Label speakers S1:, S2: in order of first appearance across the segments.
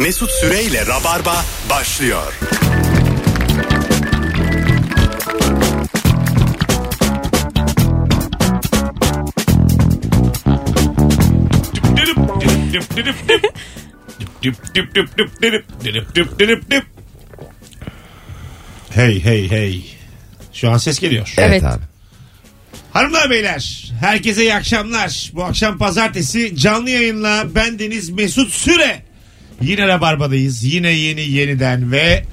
S1: Mesut Süreyle Rabarba başlıyor.
S2: Hey hey hey. Şu an ses geliyor.
S3: Evet.
S4: abi.
S2: Hanımlar beyler herkese iyi akşamlar. Bu akşam pazartesi canlı yayınla bendeniz Mesut Süre. Yine Rabarba'dayız. Yine yeni yeniden ve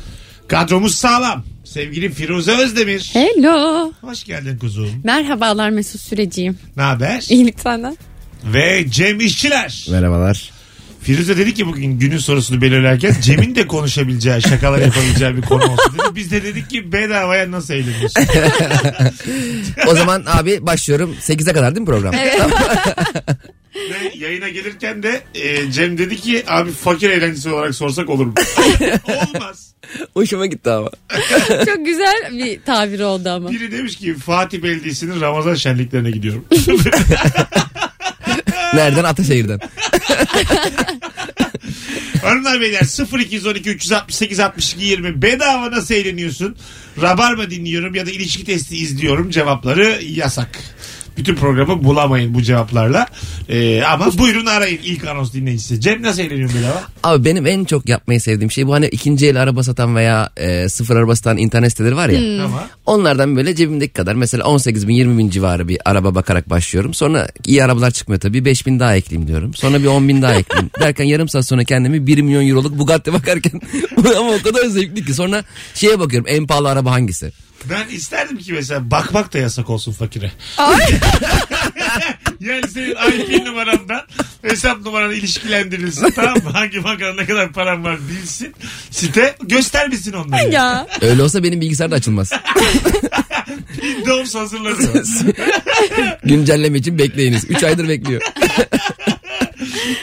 S2: kadromuz sağlam. Sevgili Firuze Özdemir.
S3: Hello.
S2: Hoş geldin kuzum.
S3: Merhabalar Mesut Süreciyim.
S2: Ne haber?
S3: İyilik senden.
S2: Ve Cem İşçiler.
S4: Merhabalar.
S2: Firuze dedi ki bugün günün sorusunu belirlerken Cem'in de konuşabileceği, şakalar yapabileceği bir konu olsun dedi. Biz de dedik ki bedavaya nasıl eğleniyorsun?
S4: O zaman abi başlıyorum. 8'e kadar değil mi program?
S2: Ve yayına gelirken de e, Cem dedi ki abi fakir eğlencesi olarak sorsak olur mu? Olmaz.
S4: Hoşuma gitti ama.
S3: Çok güzel bir tabir oldu ama.
S2: Biri demiş ki Fatih Belediyesi'nin Ramazan şenliklerine gidiyorum.
S4: Nereden? Ataşehir'den.
S2: Hanımlar beyler 0212 368 62 20 bedava nasıl eğleniyorsun? Rabarba dinliyorum ya da ilişki testi izliyorum cevapları yasak. Bütün programı bulamayın bu cevaplarla. Ee, ama buyurun arayın ilk anons dinleyicisi. Cem nasıl eğleniyorsun bedava?
S4: Abi benim en çok yapmayı sevdiğim şey bu hani ikinci el araba satan veya e, sıfır araba satan internet siteleri var ya.
S2: Ama
S4: Onlardan böyle cebimdeki kadar mesela 18 bin 20 bin civarı bir araba bakarak başlıyorum. Sonra iyi arabalar çıkmıyor tabii 5 bin daha ekleyeyim diyorum. Sonra bir 10 bin daha ekleyeyim. Derken yarım saat sonra kendimi 1 milyon euroluk Bugatti bakarken ama o kadar zevkli ki. Sonra şeye bakıyorum en pahalı araba hangisi?
S2: Ben isterdim ki mesela bakmak da yasak olsun fakire. yani senin IP numarandan hesap numaranı ilişkilendirilsin tamam mı? Hangi bankada ne kadar param var bilsin. Site göstermesin onları.
S3: Ya.
S4: Öyle olsa benim bilgisayar da açılmaz.
S2: Windows hazırladı.
S4: Güncelleme için bekleyiniz. 3 aydır bekliyor.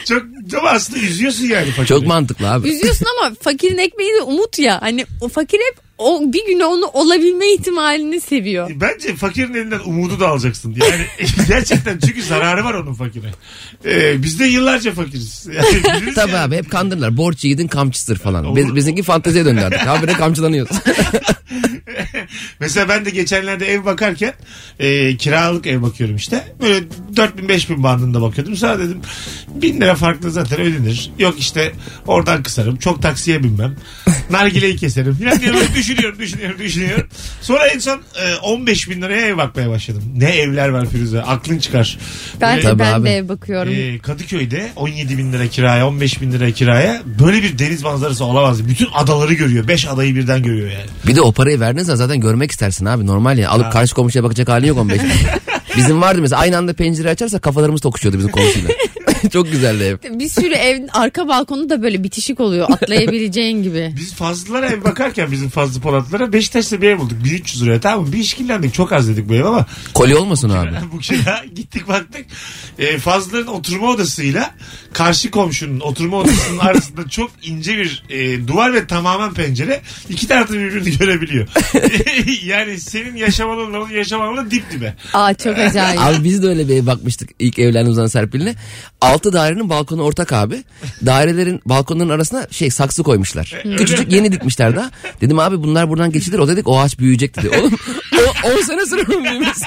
S2: Çok ama aslında üzüyorsun yani fakiri.
S4: Çok mantıklı abi.
S3: Üzüyorsun ama fakirin ekmeği de umut ya. Hani o fakir hep o bir gün onu olabilme ihtimalini seviyor.
S2: Bence fakirin elinden umudu da alacaksın. Yani gerçekten çünkü zararı var onun fakire. Ee, biz de yıllarca fakiriz. Yani
S4: Tabii
S2: yani.
S4: abi hep kandırırlar. Borç yiğidin kamçısıdır falan. Biz, bizimki fanteziye döndü artık. Habire kamçılanıyoruz.
S2: Mesela ben de geçenlerde ev bakarken e, kiralık ev bakıyorum işte. Böyle 4000 5000 bandında bakıyordum. Sonra dedim 1000 lira farklı zaten ödenir. Yok işte oradan kısarım. Çok taksiye binmem. Nargileyi keserim. Yani diye böyle düşünüyorum düşünüyorum düşünüyorum. Sonra en son e, 15 bin liraya ev bakmaya başladım. Ne evler var Firuze. Aklın çıkar.
S3: Ben,
S2: Böyle,
S3: ben
S4: abi.
S3: de ev bakıyorum.
S2: e, Kadıköy'de 17 bin lira kiraya 15 bin lira kiraya böyle bir deniz manzarası olamaz. Bütün adaları görüyor. 5 adayı birden görüyor yani.
S4: Bir de o parayı verdiğin zaman zaten görmek istersin abi. Normal ya. Alıp karşı komşuya bakacak halin yok 15 bin. Bizim vardı mesela aynı anda pencere açarsa kafalarımız tokuşuyordu bizim komşuyla. Çok güzeldi ev.
S3: Bir sürü evin arka balkonu da böyle bitişik oluyor. Atlayabileceğin gibi.
S2: Biz fazlalara ev bakarken bizim fazla Polatlara Beşiktaş'ta bir ev bulduk. 1300 liraya tamam mı? Bir işkillendik. Çok az dedik bu ev ama
S4: Koli olmasın abi.
S2: bu kira gittik baktık. E, fazlaların oturma odasıyla karşı komşunun oturma odasının arasında çok ince bir e, duvar ve tamamen pencere. İki tarafta birbirini görebiliyor. yani senin yaşam alanınla onun yaşam alanı dip dibe.
S3: Aa çok acayip.
S4: Abi biz de öyle bir ev bakmıştık ilk evlendiğimiz zaman Serpil'le. Altı dairenin balkonu ortak abi. Dairelerin balkonların arasına şey saksı koymuşlar. Küçücük yeni dikmişler daha. Dedim abi bunlar buradan geçilir. O dedik o ağaç büyüyecek dedi. Oğlum o 10 sene sonra mı büyümesi?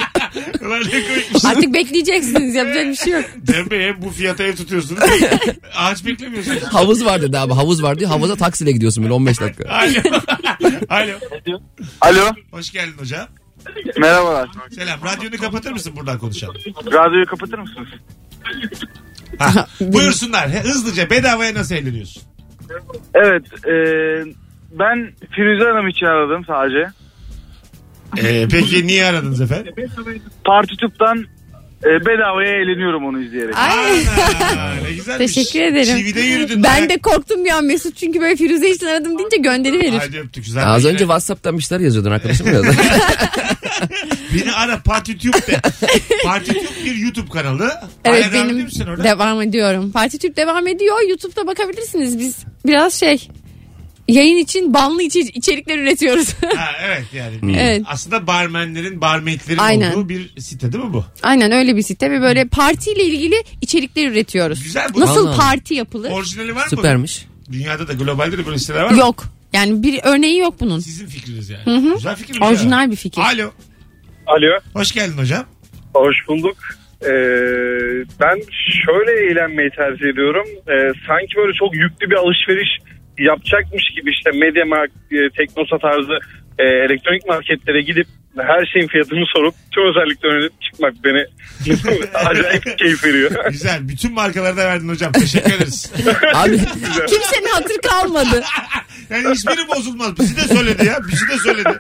S3: Artık bekleyeceksiniz yapacak bir şey yok.
S2: Cem Bey hep bu fiyata ev tutuyorsunuz. Ağaç beklemiyorsunuz.
S4: Havuz var dedi abi. Havuz var diyor. Havuza taksiyle gidiyorsun böyle 15 dakika.
S2: Alo. Alo.
S5: Alo.
S2: Hoş geldin hocam.
S5: Merhabalar.
S2: Selam. Radyonu kapatır mısın buradan konuşalım?
S5: Radyoyu kapatır mısınız?
S2: Ha, buyursunlar. Hızlıca bedavaya nasıl eğleniyorsun?
S5: Evet. e, ben Firuze Hanım için aradım sadece.
S2: Ee, peki niye aradınız efendim?
S5: Partitüp'ten e, bedavaya eğleniyorum onu izleyerek.
S3: Ay.
S2: Ana, ne güzelmiş.
S3: Teşekkür ederim.
S2: Çivide yürüdün.
S3: Ben de korktum bir an Mesut çünkü böyle Firuze için aradım deyince gönderi verir.
S2: Hadi öptük. Güzel.
S4: Az
S2: Yine
S4: önce WhatsApp'tan bir şeyler yazıyordun arkadaşım mı yazdı?
S2: Beni ara Partitüp de. Partitüp bir YouTube kanalı.
S3: Evet
S2: Hala devam ediyor
S3: benim
S2: musun orada?
S3: devam ediyorum. Parti devam ediyor. YouTube'da bakabilirsiniz. Biz biraz şey yayın için banlı içi- içerikler üretiyoruz.
S2: Ha, evet yani.
S3: Evet.
S2: Aslında barmenlerin, barmaidlerin
S3: Aynen.
S2: olduğu bir site değil mi bu?
S3: Aynen öyle bir site ve böyle partiyle ilgili içerikler üretiyoruz.
S2: Güzel bu.
S3: Nasıl
S4: Allah.
S3: parti yapılır?
S2: Orijinali var mı?
S4: Süpermiş.
S2: Dünyada da globalde de böyle siteler var mı?
S3: Yok. Yani bir örneği yok bunun.
S2: Sizin fikriniz yani. Güzel fikir.
S3: Orijinal bir fikir.
S2: Alo.
S5: Alo.
S2: Hoş geldin hocam.
S5: Hoş bulduk. Ee, ben şöyle eğlenmeyi tercih ediyorum. Ee, sanki böyle çok yüklü bir alışveriş yapacakmış gibi işte Media Markt, e, Teknosa tarzı e, elektronik marketlere gidip her şeyin fiyatını sorup tüm özelliklerini öğrenip çıkmak beni acayip keyif veriyor.
S2: Güzel. Bütün markaları da verdin hocam. Teşekkür ederiz.
S4: Abi
S3: Kimsenin hatır kalmadı.
S2: Yani hiçbiri bozulmaz. Bizi de söyledi ya. Bizi de söyledi.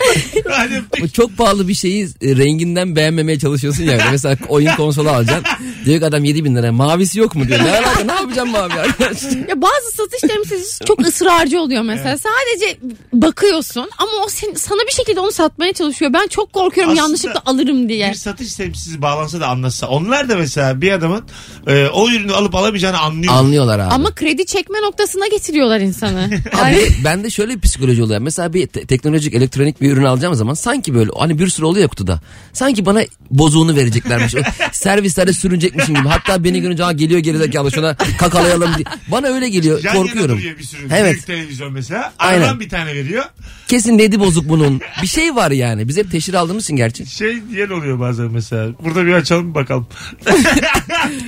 S2: Hadi öptük.
S4: bu çok pahalı bir şeyi e, renginden beğenmemeye çalışıyorsun ya. Mesela oyun konsolu alacaksın. Diyor ki adam 7 bin lira. Mavisi yok mu diyor. Ne alaka ne yapacağım mavi arkadaş?
S3: Ya bazı satış temsilcisi çok ısrarcı oluyor mesela. Sadece bakıyorsun ama o sen, sana bir şekilde onu satmaya çalışıyor. Ben çok korkuyorum
S2: Aslında
S3: yanlışlıkla alırım diye.
S2: Bir satış temsilcisi bağlansa da anlatsa. Onlar da mesela bir adamın e, o ürünü alıp alamayacağını anlıyor.
S4: Anlıyorlar abi.
S3: Ama kredi çekme noktasına getiriyorlar insanı.
S4: Abi
S3: Yani
S4: bende şöyle bir psikoloji oluyor. Mesela bir te- teknolojik elektronik bir ürün alacağım zaman sanki böyle hani bir sürü oluyor ya kutuda. Sanki bana bozuğunu vereceklermiş. Servislerde sürünecekmişim gibi. Hatta beni görünce ha geliyor gerizekalı şuna kakalayalım diye. Bana öyle geliyor.
S2: Yan
S4: korkuyorum.
S2: bir sürü.
S4: Evet.
S2: Büyük televizyon mesela.
S4: Aynen.
S2: Aradan bir tane veriyor.
S4: Kesin nedi bozuk bunun. Bir şey var yani. Biz hep teşhir aldığımız için gerçi.
S2: Şey diyen oluyor bazen mesela. Burada bir açalım bakalım.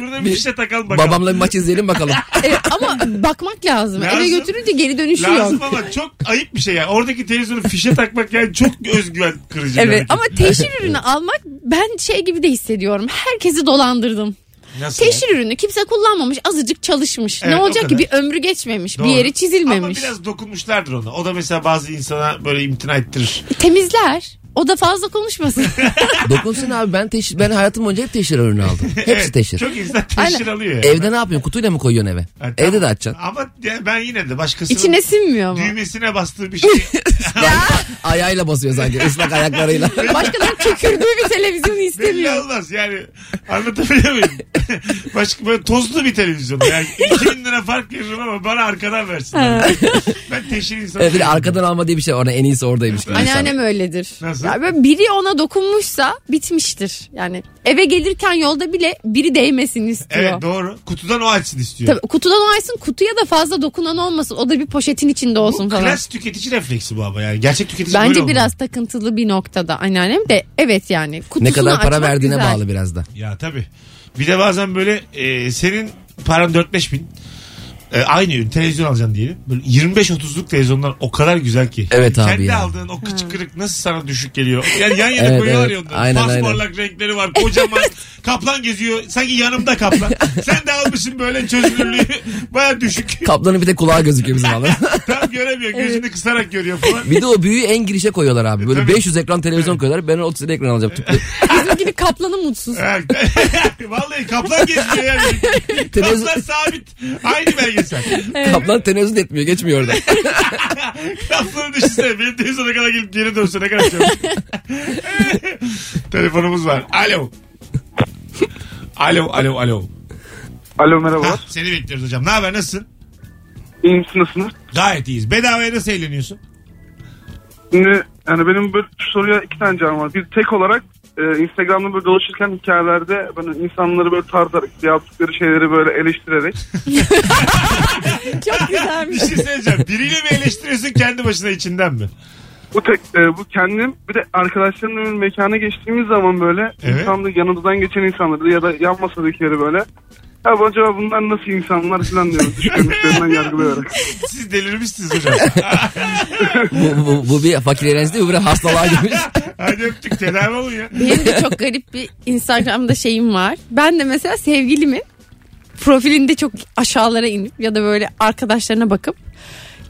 S2: Burada bir,
S4: Bir-
S2: fişe takalım bakalım.
S4: Babamla bir maç izleyelim bakalım.
S3: evet, ama bakmak lazım.
S2: Lazım.
S3: Eve götürünce geri dönüşü
S2: Lazım
S3: yok.
S2: ama çok ayıp bir şey yani. Oradaki televizyonu fişe takmak yani çok özgüven kırıcı.
S3: Evet ama teşhir ürünü almak ben şey gibi de hissediyorum. Herkesi dolandırdım.
S2: Nasıl?
S3: Teşhir ürünü kimse kullanmamış azıcık çalışmış.
S2: Evet,
S3: ne olacak ki bir ömrü geçmemiş.
S2: Doğru.
S3: Bir yeri çizilmemiş.
S2: Ama biraz dokunmuşlardır ona. O da mesela bazı insana böyle imtina ettirir.
S3: Temizler. O da fazla konuşmasın.
S4: Dokunsun abi ben teşhir, ben hayatım boyunca hep teşhir ürünü aldım. Hepsi
S2: Evet,
S4: teşhir.
S2: Çok insan teşhir alıyor yani.
S4: Evde ne yapıyorsun? Kutuyla mı koyuyorsun eve?
S2: Ha, tamam.
S4: Evde de açacaksın.
S2: Ama ya ben yine de başkasının
S3: İçine sinmiyor mu?
S2: düğmesine bastığı bir şey.
S4: Ayağıyla basıyor sanki ıslak ayaklarıyla.
S3: Başkalarının tükürdüğü bir televizyon
S2: Belli
S3: istemiyor.
S2: olmaz yani. Anlatabiliyor muyum? Başka böyle tozlu bir televizyon. Yani 2000 lira fark veririm ama bana arkadan versin. ben teşhir insanı.
S4: Evet, bir de arkadan alma diye bir şey var. Ona en iyisi oradaymış. gibi.
S3: Anneannem öyledir.
S2: Nasıl?
S3: Ya böyle biri ona dokunmuşsa bitmiştir. Yani eve gelirken yolda bile biri değmesini istiyor.
S2: Evet doğru. Kutudan o açsın istiyor.
S3: Tabii kutudan o açsın kutuya da fazla dokunan olmasın. O da bir poşetin içinde olsun
S2: bu
S3: falan.
S2: klas tüketici refleksi bu ama yani. Gerçek tüketici böyle
S3: Bence
S2: olmalı.
S3: biraz takıntılı bir noktada anneannem de evet yani kutusunu
S4: Ne kadar para
S3: açmak
S4: verdiğine
S3: güzel.
S4: bağlı biraz da.
S2: Ya tabii. Bir de bazen böyle e, senin paran 4-5 bin. E, aynı ürün televizyon alacaksın diyelim. Böyle 25-30'luk televizyonlar o kadar güzel ki.
S4: Evet abi
S2: Kendi
S4: ya.
S2: aldığın o kıçı kırık nasıl sana düşük geliyor. Yani yan yana
S4: Evet,
S2: koyuyorlar
S4: evet.
S2: ya onları.
S4: Aynen,
S2: Pasparlak renkleri var. Kocaman kaplan geziyor. Sanki yanımda kaplan. Sen de almışsın böyle çözünürlüğü. Baya düşük.
S4: Kaplanın bir de kulağı gözüküyor bizim abi.
S2: Tam göremiyor. Gözünü kısarak görüyor falan.
S4: bir de o büyüğü en girişe koyuyorlar abi. Böyle
S2: Tabii.
S4: 500 ekran televizyon koyuyorlar. Ben 30 ekran alacağım tüplü.
S3: Bizimkini kaplanı mutsuz.
S2: Vallahi kaplan geziyor yani.
S4: Televizyon-
S2: Kaplan sabit. Aynı belgesel.
S4: Kaplan tenezzül etmiyor. Geçmiyor orada.
S2: Kaplanı düşünsene. Benim televizyona kadar gelip geri dönse ne kadar çok. Telefonumuz var. Alo. Alo, alo, alo.
S5: Alo merhaba.
S2: Hah, seni bekliyoruz hocam. Ne haber, nasılsın?
S5: İyi misiniz? nasılsınız?
S2: Gayet iyiyiz. Bedavaya nasıl eğleniyorsun?
S5: Şimdi yani benim böyle şu soruya iki tane cevabım var. Bir tek olarak e, Instagram'da böyle dolaşırken hikayelerde böyle insanları böyle tartarak yaptıkları şeyleri böyle eleştirerek
S3: Çok
S2: Bir
S3: güzelmiş.
S2: şey söyleyeceğim. Biriyle mi eleştiriyorsun kendi başına içinden mi?
S5: bu tek e, bu kendim bir de arkadaşlarımla bir mekana geçtiğimiz zaman böyle
S2: Evet.
S5: insanlı yanımızdan geçen insanları ya da yan masadakileri böyle ya bu acaba bunlar nasıl insanlar falan diyoruz dış görünüşlerinden yargılayarak.
S2: Siz delirmişsiniz hocam.
S4: bu, bu, bu bir fakir eğlence değil. Bu bir hastalığa girmiş.
S2: Hadi öptük tedavi olun ya.
S3: Benim de çok garip bir Instagram'da şeyim var. Ben de mesela sevgilimin profilinde çok aşağılara inip ya da böyle arkadaşlarına bakıp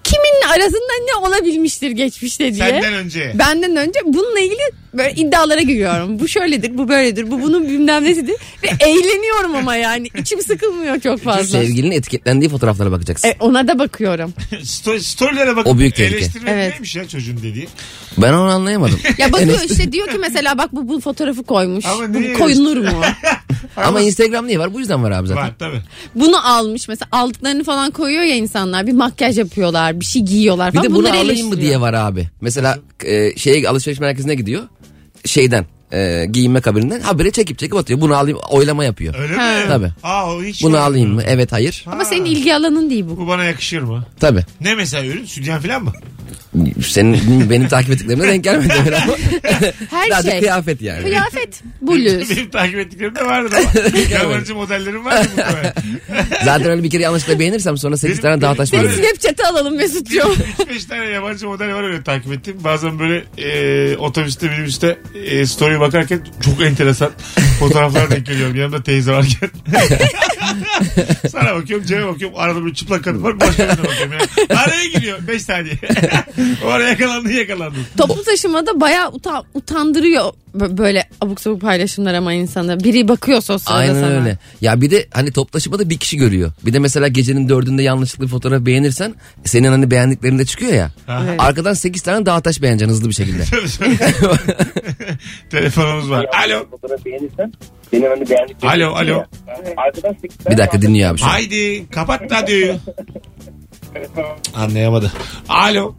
S3: kiminle arasında ne olabilmiştir geçmişte diye.
S2: Senden önce.
S3: Benden önce bununla ilgili böyle iddialara giriyorum. Bu şöyledir, bu böyledir, bu bunun bilmem nesidir. Ve eğleniyorum ama yani. içim sıkılmıyor çok fazla.
S4: Sevgilinin etiketlendiği fotoğraflara bakacaksın.
S3: E, ona da bakıyorum.
S2: Sto- Storylere bakıp
S4: O büyük tehlike.
S2: eleştirmek
S3: Evet.
S2: neymiş ya çocuğun dediği.
S4: Ben onu anlayamadım.
S3: Ya bakıyor işte diyor ki mesela bak bu, bu fotoğrafı koymuş.
S2: Ama
S3: Bu
S2: niye
S3: koyulur mu?
S4: Ama Instagram niye var? Bu yüzden var abi zaten.
S2: Var tabii.
S3: Bunu almış mesela aldıklarını falan koyuyor ya insanlar. Bir makyaj yapıyorlar, bir şey giyiyorlar
S4: Bir
S3: falan.
S4: de bunu
S3: Bunları
S4: alayım mı
S3: eleştiriyor.
S4: diye var abi. Mesela e, şeye alışveriş merkezine gidiyor. Şeyden e, giyinme kabininden habire çekip çekip atıyor. Bunu alayım oylama yapıyor.
S2: Öyle
S3: Ha.
S2: mi?
S4: Tabii.
S2: Aa, o hiç
S4: Bunu alayım mı? Evet hayır.
S3: Ama senin ilgi alanın değil bu.
S2: Bu bana yakışır mı?
S4: Tabii.
S2: Ne mesela ürün? Sütyen falan mı?
S4: Senin benim takip ettiklerime denk gelmedi öyle ama.
S3: Her
S4: Sadece
S3: şey.
S4: kıyafet yani.
S3: Kıyafet, bluz.
S2: Benim takip ettiklerim de vardı ama. Yabancı modellerim vardı muhtemelen.
S4: Zaten öyle bir kere yanlışlıkla beğenirsem sonra 8
S2: Benim-
S4: tane daha taş
S2: benim-
S4: var.
S3: Snapchat'e alalım Mesut'cuğum.
S2: 3-5 tane yabancı model var öyle takip ettim. Bazen böyle e, otobüste minibüste e, story bakarken çok enteresan fotoğraflar denk geliyorum. Yanımda teyze varken. Sana bakıyorum Cem'e bakıyorum. Arada bir çıplak kadın var. Başka birine bakıyorum. Ya. Araya giriyor 5 saniye. o ara yakalandı yakalandı.
S3: Toplu taşımada bayağı uta- utandırıyor bö- böyle abuk sabuk paylaşımlar ama insanı. Biri bakıyorsa o sırada
S4: Aynen
S3: sana.
S4: öyle. Ya bir de hani top taşımada bir kişi görüyor. Bir de mesela gecenin dördünde yanlışlıkla bir fotoğraf beğenirsen senin hani beğendiklerinde çıkıyor ya.
S3: Evet.
S4: Arkadan 8 tane daha taş beğeneceksin hızlı bir şekilde.
S2: Telefonumuz var. Alo.
S6: Fotoğrafı beğenirsen benim hani beğendiklerim.
S2: Alo, alo.
S6: Arkadan sekiz
S4: bir dakika dinliyor abi şu an.
S2: Haydi kapat radyoyu. Anlayamadı. Alo.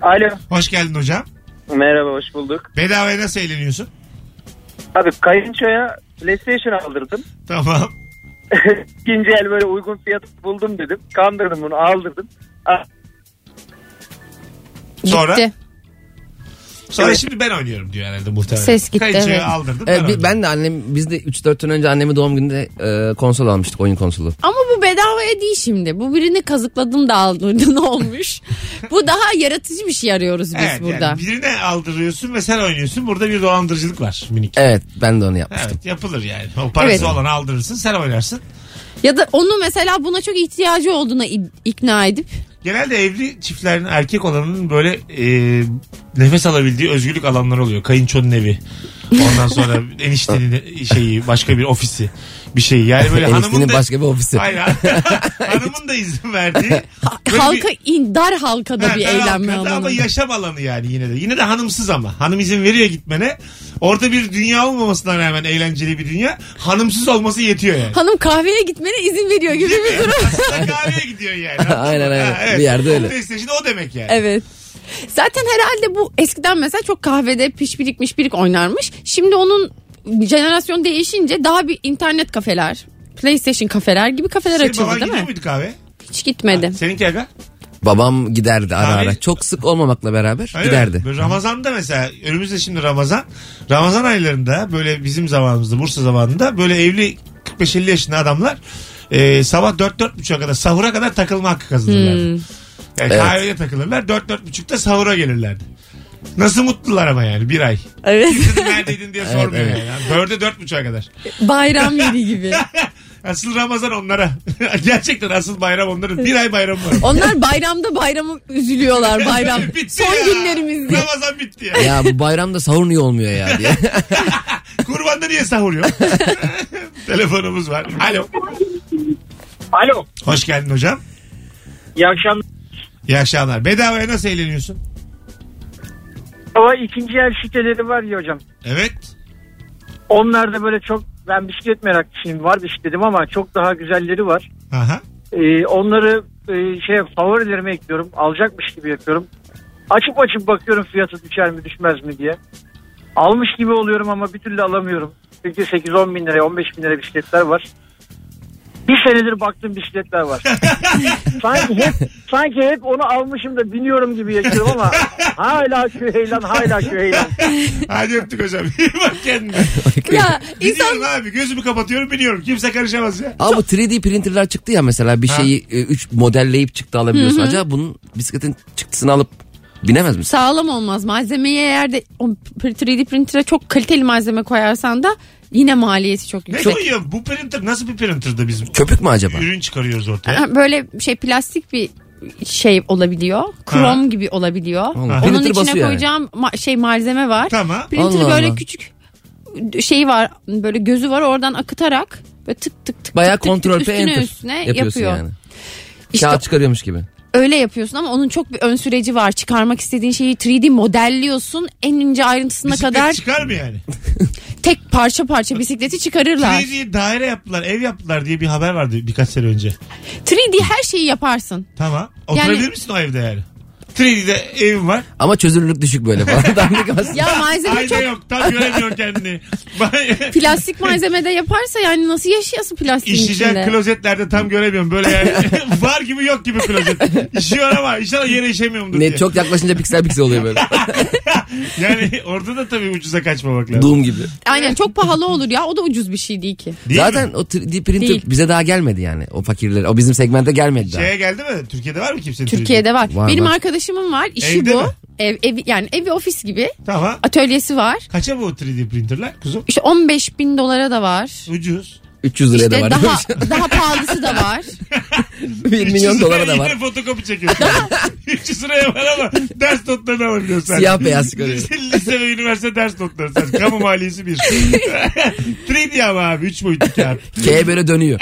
S6: Alo.
S2: Hoş geldin hocam.
S6: Merhaba hoş bulduk.
S2: Bedavaya nasıl eğleniyorsun?
S6: Abi kayınçoya PlayStation aldırdım.
S2: Tamam.
S6: İkinci el böyle uygun fiyat buldum dedim. Kandırdım bunu aldırdım.
S2: Sonra?
S3: Gitti.
S2: Sonra
S6: Evet.
S2: şimdi ben oynuyorum diyor herhalde muhtemelen.
S3: Ses gitti,
S2: Kayınçoya
S3: evet.
S2: aldırdım.
S4: Bir-
S2: oynadım.
S4: ben de annem biz de 3-4 gün önce annemi doğum gününde e, konsol almıştık oyun konsolu.
S3: Ama bu bedavaya değil şimdi. Bu birini kazıkladın da aldırdın olmuş. bu daha yaratıcı bir şey arıyoruz biz
S2: Evet,
S3: burada.
S2: Yani birine aldırıyorsun ve sen oynuyorsun. Burada bir dolandırıcılık var minik.
S4: Evet ben de onu yapmıştım.
S2: Evet yapılır yani. O parası
S3: Evet.
S2: olan aldırırsın sen oynarsın.
S3: Ya da onu mesela buna çok ihtiyacı olduğuna ikna edip
S2: Genelde evli çiftlerin erkek olanının böyle e, nefes alabildiği özgürlük alanları oluyor. Kayınçonun evi. Ondan sonra eniştenin şeyi başka bir ofisi bir şey. Yani böyle hanımın
S4: Eniştenin
S2: da...
S4: başka bir ofisi.
S2: Hayır, hanımın da izin verdiği. böyle bir-
S3: halka in, dar halkada
S2: Ha,
S3: bir
S2: dar
S3: eğlenme
S2: halkada
S3: alanı.
S2: Ama yaşam alanı yani yine de. Yine de hanımsız ama. Hanım izin veriyor gitmene. Orada bir dünya olmamasına rağmen eğlenceli bir dünya. Hanımsız olması yetiyor yani.
S3: Hanım kahveye gitmene izin veriyor gibi bir durum.
S2: Kahveye gidiyor yani.
S4: Aynen, aynen.
S2: Ha,
S4: Bir yerde öyle.
S2: O PlayStation o demek yani.
S3: evet. Zaten herhalde bu eskiden mesela çok kahvede piş birik miş birik oynarmış. Şimdi onun jenerasyon değişince daha bir internet kafeler, PlayStation kafeler gibi kafeler
S2: Senin
S3: açıldı
S2: baban
S3: değil
S2: gidiyor
S3: mi?
S2: muydu kahve?
S3: Hiç gitmedi.
S2: Seninki aga?
S4: Babam giderdi ara
S2: Abi-
S4: ara. Çok sık olmamakla beraber
S2: Öyle
S4: giderdi.
S2: mi? Böyle Ramazan'da mesela önümüzde şimdi Ramazan. Ramazan aylarında böyle bizim zamanımızda Bursa zamanında böyle evli 45-50 yaşında adamlar e, sabah 4-4.30'a kadar sahura kadar takılma hakkı kazanırlardı. Yani
S4: Evet.
S2: kahveye takılırlar 4-4.30'da sahura gelirlerdi. Nasıl mutlular ama yani bir ay.
S3: Evet.
S2: Kızım neredeydin diye sormuyor
S4: evet.
S2: yani. yani. Dörde dört buçuğa kadar.
S3: Bayram yeri gibi.
S2: Asıl Ramazan onlara. Gerçekten asıl bayram onların. Bir ay bayram var.
S3: Onlar bayramda bayramı üzülüyorlar bayram.
S2: Bitti
S3: Son
S2: ya.
S3: günlerimiz diye.
S2: Ramazan bitti ya.
S4: ya bu bayramda sahur niye olmuyor ya diye.
S2: Kurbanda niye sahur yok? Telefonumuz var. Alo.
S6: Alo.
S2: Hoş geldin hocam.
S6: İyi akşamlar.
S2: İyi akşamlar. Bedavaya nasıl eğleniyorsun?
S6: Ama ikinci el siteleri var ya hocam.
S2: Evet.
S6: Onlarda böyle çok ben bisiklet meraklısıyım. Var bisikletim ama çok daha güzelleri var.
S2: Aha.
S6: Ee, onları e, şey favorilerime ekliyorum. Alacakmış gibi yapıyorum. Açıp açıp bakıyorum fiyatı düşer mi düşmez mi diye. Almış gibi oluyorum ama bir türlü alamıyorum. Çünkü 8-10 bin liraya 15 bin liraya bisikletler var. Bir senedir baktığım bisikletler var. sanki hep sanki hep onu almışım da biniyorum gibi yaşıyorum ama hala şu heyelan hala şu heyelan.
S2: Hadi öptük hocam. İyi bak kendine.
S3: Ya insan
S2: Biniyorum abi. Gözümü kapatıyorum biniyorum. Kimse karışamaz ya.
S4: Ama bu 3D printerler çıktı ya mesela bir şeyi 3 modelleyip çıktı alabiliyorsun. Acaba bunun bisikletin çıktısını alıp binemez misin?
S3: sağlam olmaz. Malzemeyi eğer de o 3D printer'a çok kaliteli malzeme koyarsan da yine maliyeti çok
S2: Ne
S3: yüksek.
S2: koyuyor? Bu printer nasıl bir printer'da biz
S4: Köpük mü acaba?
S2: ürün çıkarıyoruz ortaya?
S3: Ha, Böyle şey plastik bir şey olabiliyor. Krom gibi olabiliyor.
S4: Allah.
S3: Onun
S4: Printer
S3: içine
S4: basıyor yani.
S3: koyacağım ma- şey malzeme var.
S2: Tamam.
S3: Printer
S4: Allah
S3: böyle
S4: Allah.
S3: küçük şeyi var böyle gözü var oradan akıtarak böyle tık tık tık
S4: Bayağı
S3: tık tık
S4: kontrol
S3: tık
S4: P
S3: üstüne
S4: enter
S3: üstüne
S4: yapıyorsun
S3: yapıyor.
S4: yani.
S3: İşte
S4: Kağıt çıkarıyormuş gibi.
S3: Öyle yapıyorsun ama onun çok bir ön süreci var. Çıkarmak istediğin şeyi 3D modelliyorsun. En ince ayrıntısına
S2: Bisiklet
S3: kadar
S2: çıkar mı yani?
S3: tek parça parça bisikleti çıkarırlar.
S2: 3D daire yaptılar, ev yaptılar diye bir haber vardı birkaç sene önce.
S3: 3D her şeyi yaparsın.
S2: Tamam. Oturabilir
S3: Yani-
S2: misin o evde yani? 3D'de evim var.
S4: Ama çözünürlük düşük böyle falan. Dandik.
S3: Ya malzeme
S2: Ayna
S3: çok
S2: yok. Tam göremiyor kendini.
S3: Plastik malzemede yaparsa yani nasıl yaşayasın plastiğin
S2: İşeyeceğin
S3: içinde?
S2: klozetlerde tam göremiyorum. Böyle yani var gibi yok gibi klozet. İşiyor ama inşallah yere işemiyorumdur diye.
S4: Ne çok yaklaşınca piksel piksel oluyor böyle.
S2: Yani orada da tabii ucuza kaçmamak lazım.
S4: Doom gibi.
S3: Aynen çok pahalı olur ya o da ucuz bir şey değil ki.
S2: Değil
S4: Zaten
S2: mi?
S4: o 3D printer
S3: Değil.
S4: bize daha gelmedi yani. O fakirler. O bizim segmente gelmedi daha.
S2: Şeye geldi mi? Türkiye'de var mı kimsenin?
S3: Türkiye'de var.
S4: Var,
S3: Benim
S4: var.
S3: Arkadaşımın var. İşi
S2: Evde
S3: bu.
S2: mi?
S3: Ev, ev, yani evi ofis gibi.
S2: Tamam.
S3: Atölyesi var.
S2: Kaça bu 3D printerler kuzum?
S3: İşte 15 bin dolara da var.
S2: Ucuz.
S4: 300 liraya
S3: İşte
S4: da var.
S3: daha daha pahalısı da var.
S4: 1 milyon
S2: 300
S4: dolara da var.
S2: Yine fotokopi çekiyorsun. 300 liraya var ama ders notlarını alabiliyorsun. sen.
S4: Siyah beyaz çıkarıyor.
S2: Lise, lise ve üniversite ders notları. Sen. Kamu maliyesi bir. 3D ama abi 3 boyutlu kağıt.
S4: K böyle dönüyor.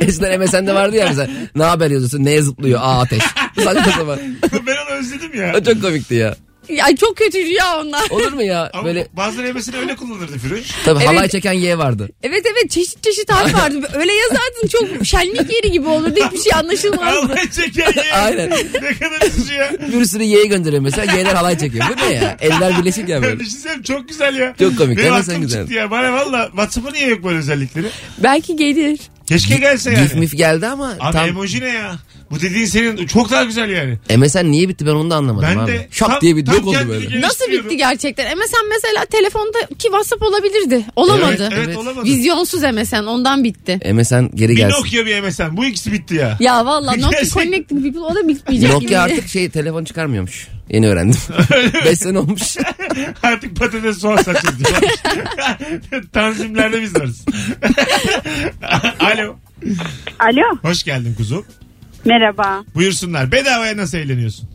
S4: Eskiden MSN'de vardı ya mesela. Ne haber yazıyorsun? Neye zıplıyor? Aa ateş. Saçma sapan.
S2: ben onu özledim ya.
S4: O çok komikti ya.
S3: Ya çok kötüydü ya onlar.
S4: Olur mu ya?
S2: Ama
S4: Böyle
S2: bazıları MS'ini öyle kullanırdı Firuş.
S4: tabii
S3: Evet.
S4: halay çeken Y vardı.
S3: Evet evet çeşit çeşit harf vardı. Öyle yazardın çok şenlik yeri gibi olurdu. Hiçbir şey anlaşılmazdı.
S2: Allah çeken ye.
S4: Aynen.
S2: Ne kadar üzücü ya.
S4: Bir sürü Y'ye gönderiyor mesela. Y'ler halay çekiyor. Bu ne ya? Eller birleşik ya böyle.
S2: Düşünsene çok güzel ya.
S4: Çok komik.
S2: Benim
S4: Hemen sen
S2: aklım
S4: güzel.
S2: çıktı ya. Bana valla WhatsApp'a niye yok böyle özellikleri?
S3: Belki gelir.
S2: Keşke gelse yani.
S4: Gif mif geldi ama
S2: Abi
S4: tam
S2: emoji ne ya? Bu dediğin senin çok daha güzel yani.
S4: MSN niye bitti ben onu da anlamadım
S2: Ben
S4: abi.
S2: de
S4: Şak
S2: tam-
S4: diye bir
S2: tam
S4: yok oldu
S2: kendini
S4: böyle.
S3: Nasıl
S2: Geliştiriyorum.
S3: bitti gerçekten? MSN mesela telefondaki WhatsApp olabilirdi. Olamadı.
S2: Evet, evet,
S4: Evet.
S2: olamadı.
S3: Vizyonsuz MSN ondan bitti.
S4: MSN geri
S2: Bir
S4: gelsin.
S2: Nokia bir MSN. Bu ikisi bitti ya.
S3: Ya valla Nokia
S2: Gerçekten.
S3: Connecting People o da bitmeyecek gibi.
S4: Nokia artık şey telefon çıkarmıyormuş. Yeni öğrendim. 5 sene olmuş.
S2: Artık patates soğan saçıyoruz diyorlar. Tanzimlerde biz varız. Alo.
S7: Alo
S2: Hoş geldin kuzum.
S7: Merhaba.
S2: Buyursunlar. Bedavaya nasıl eğleniyorsun?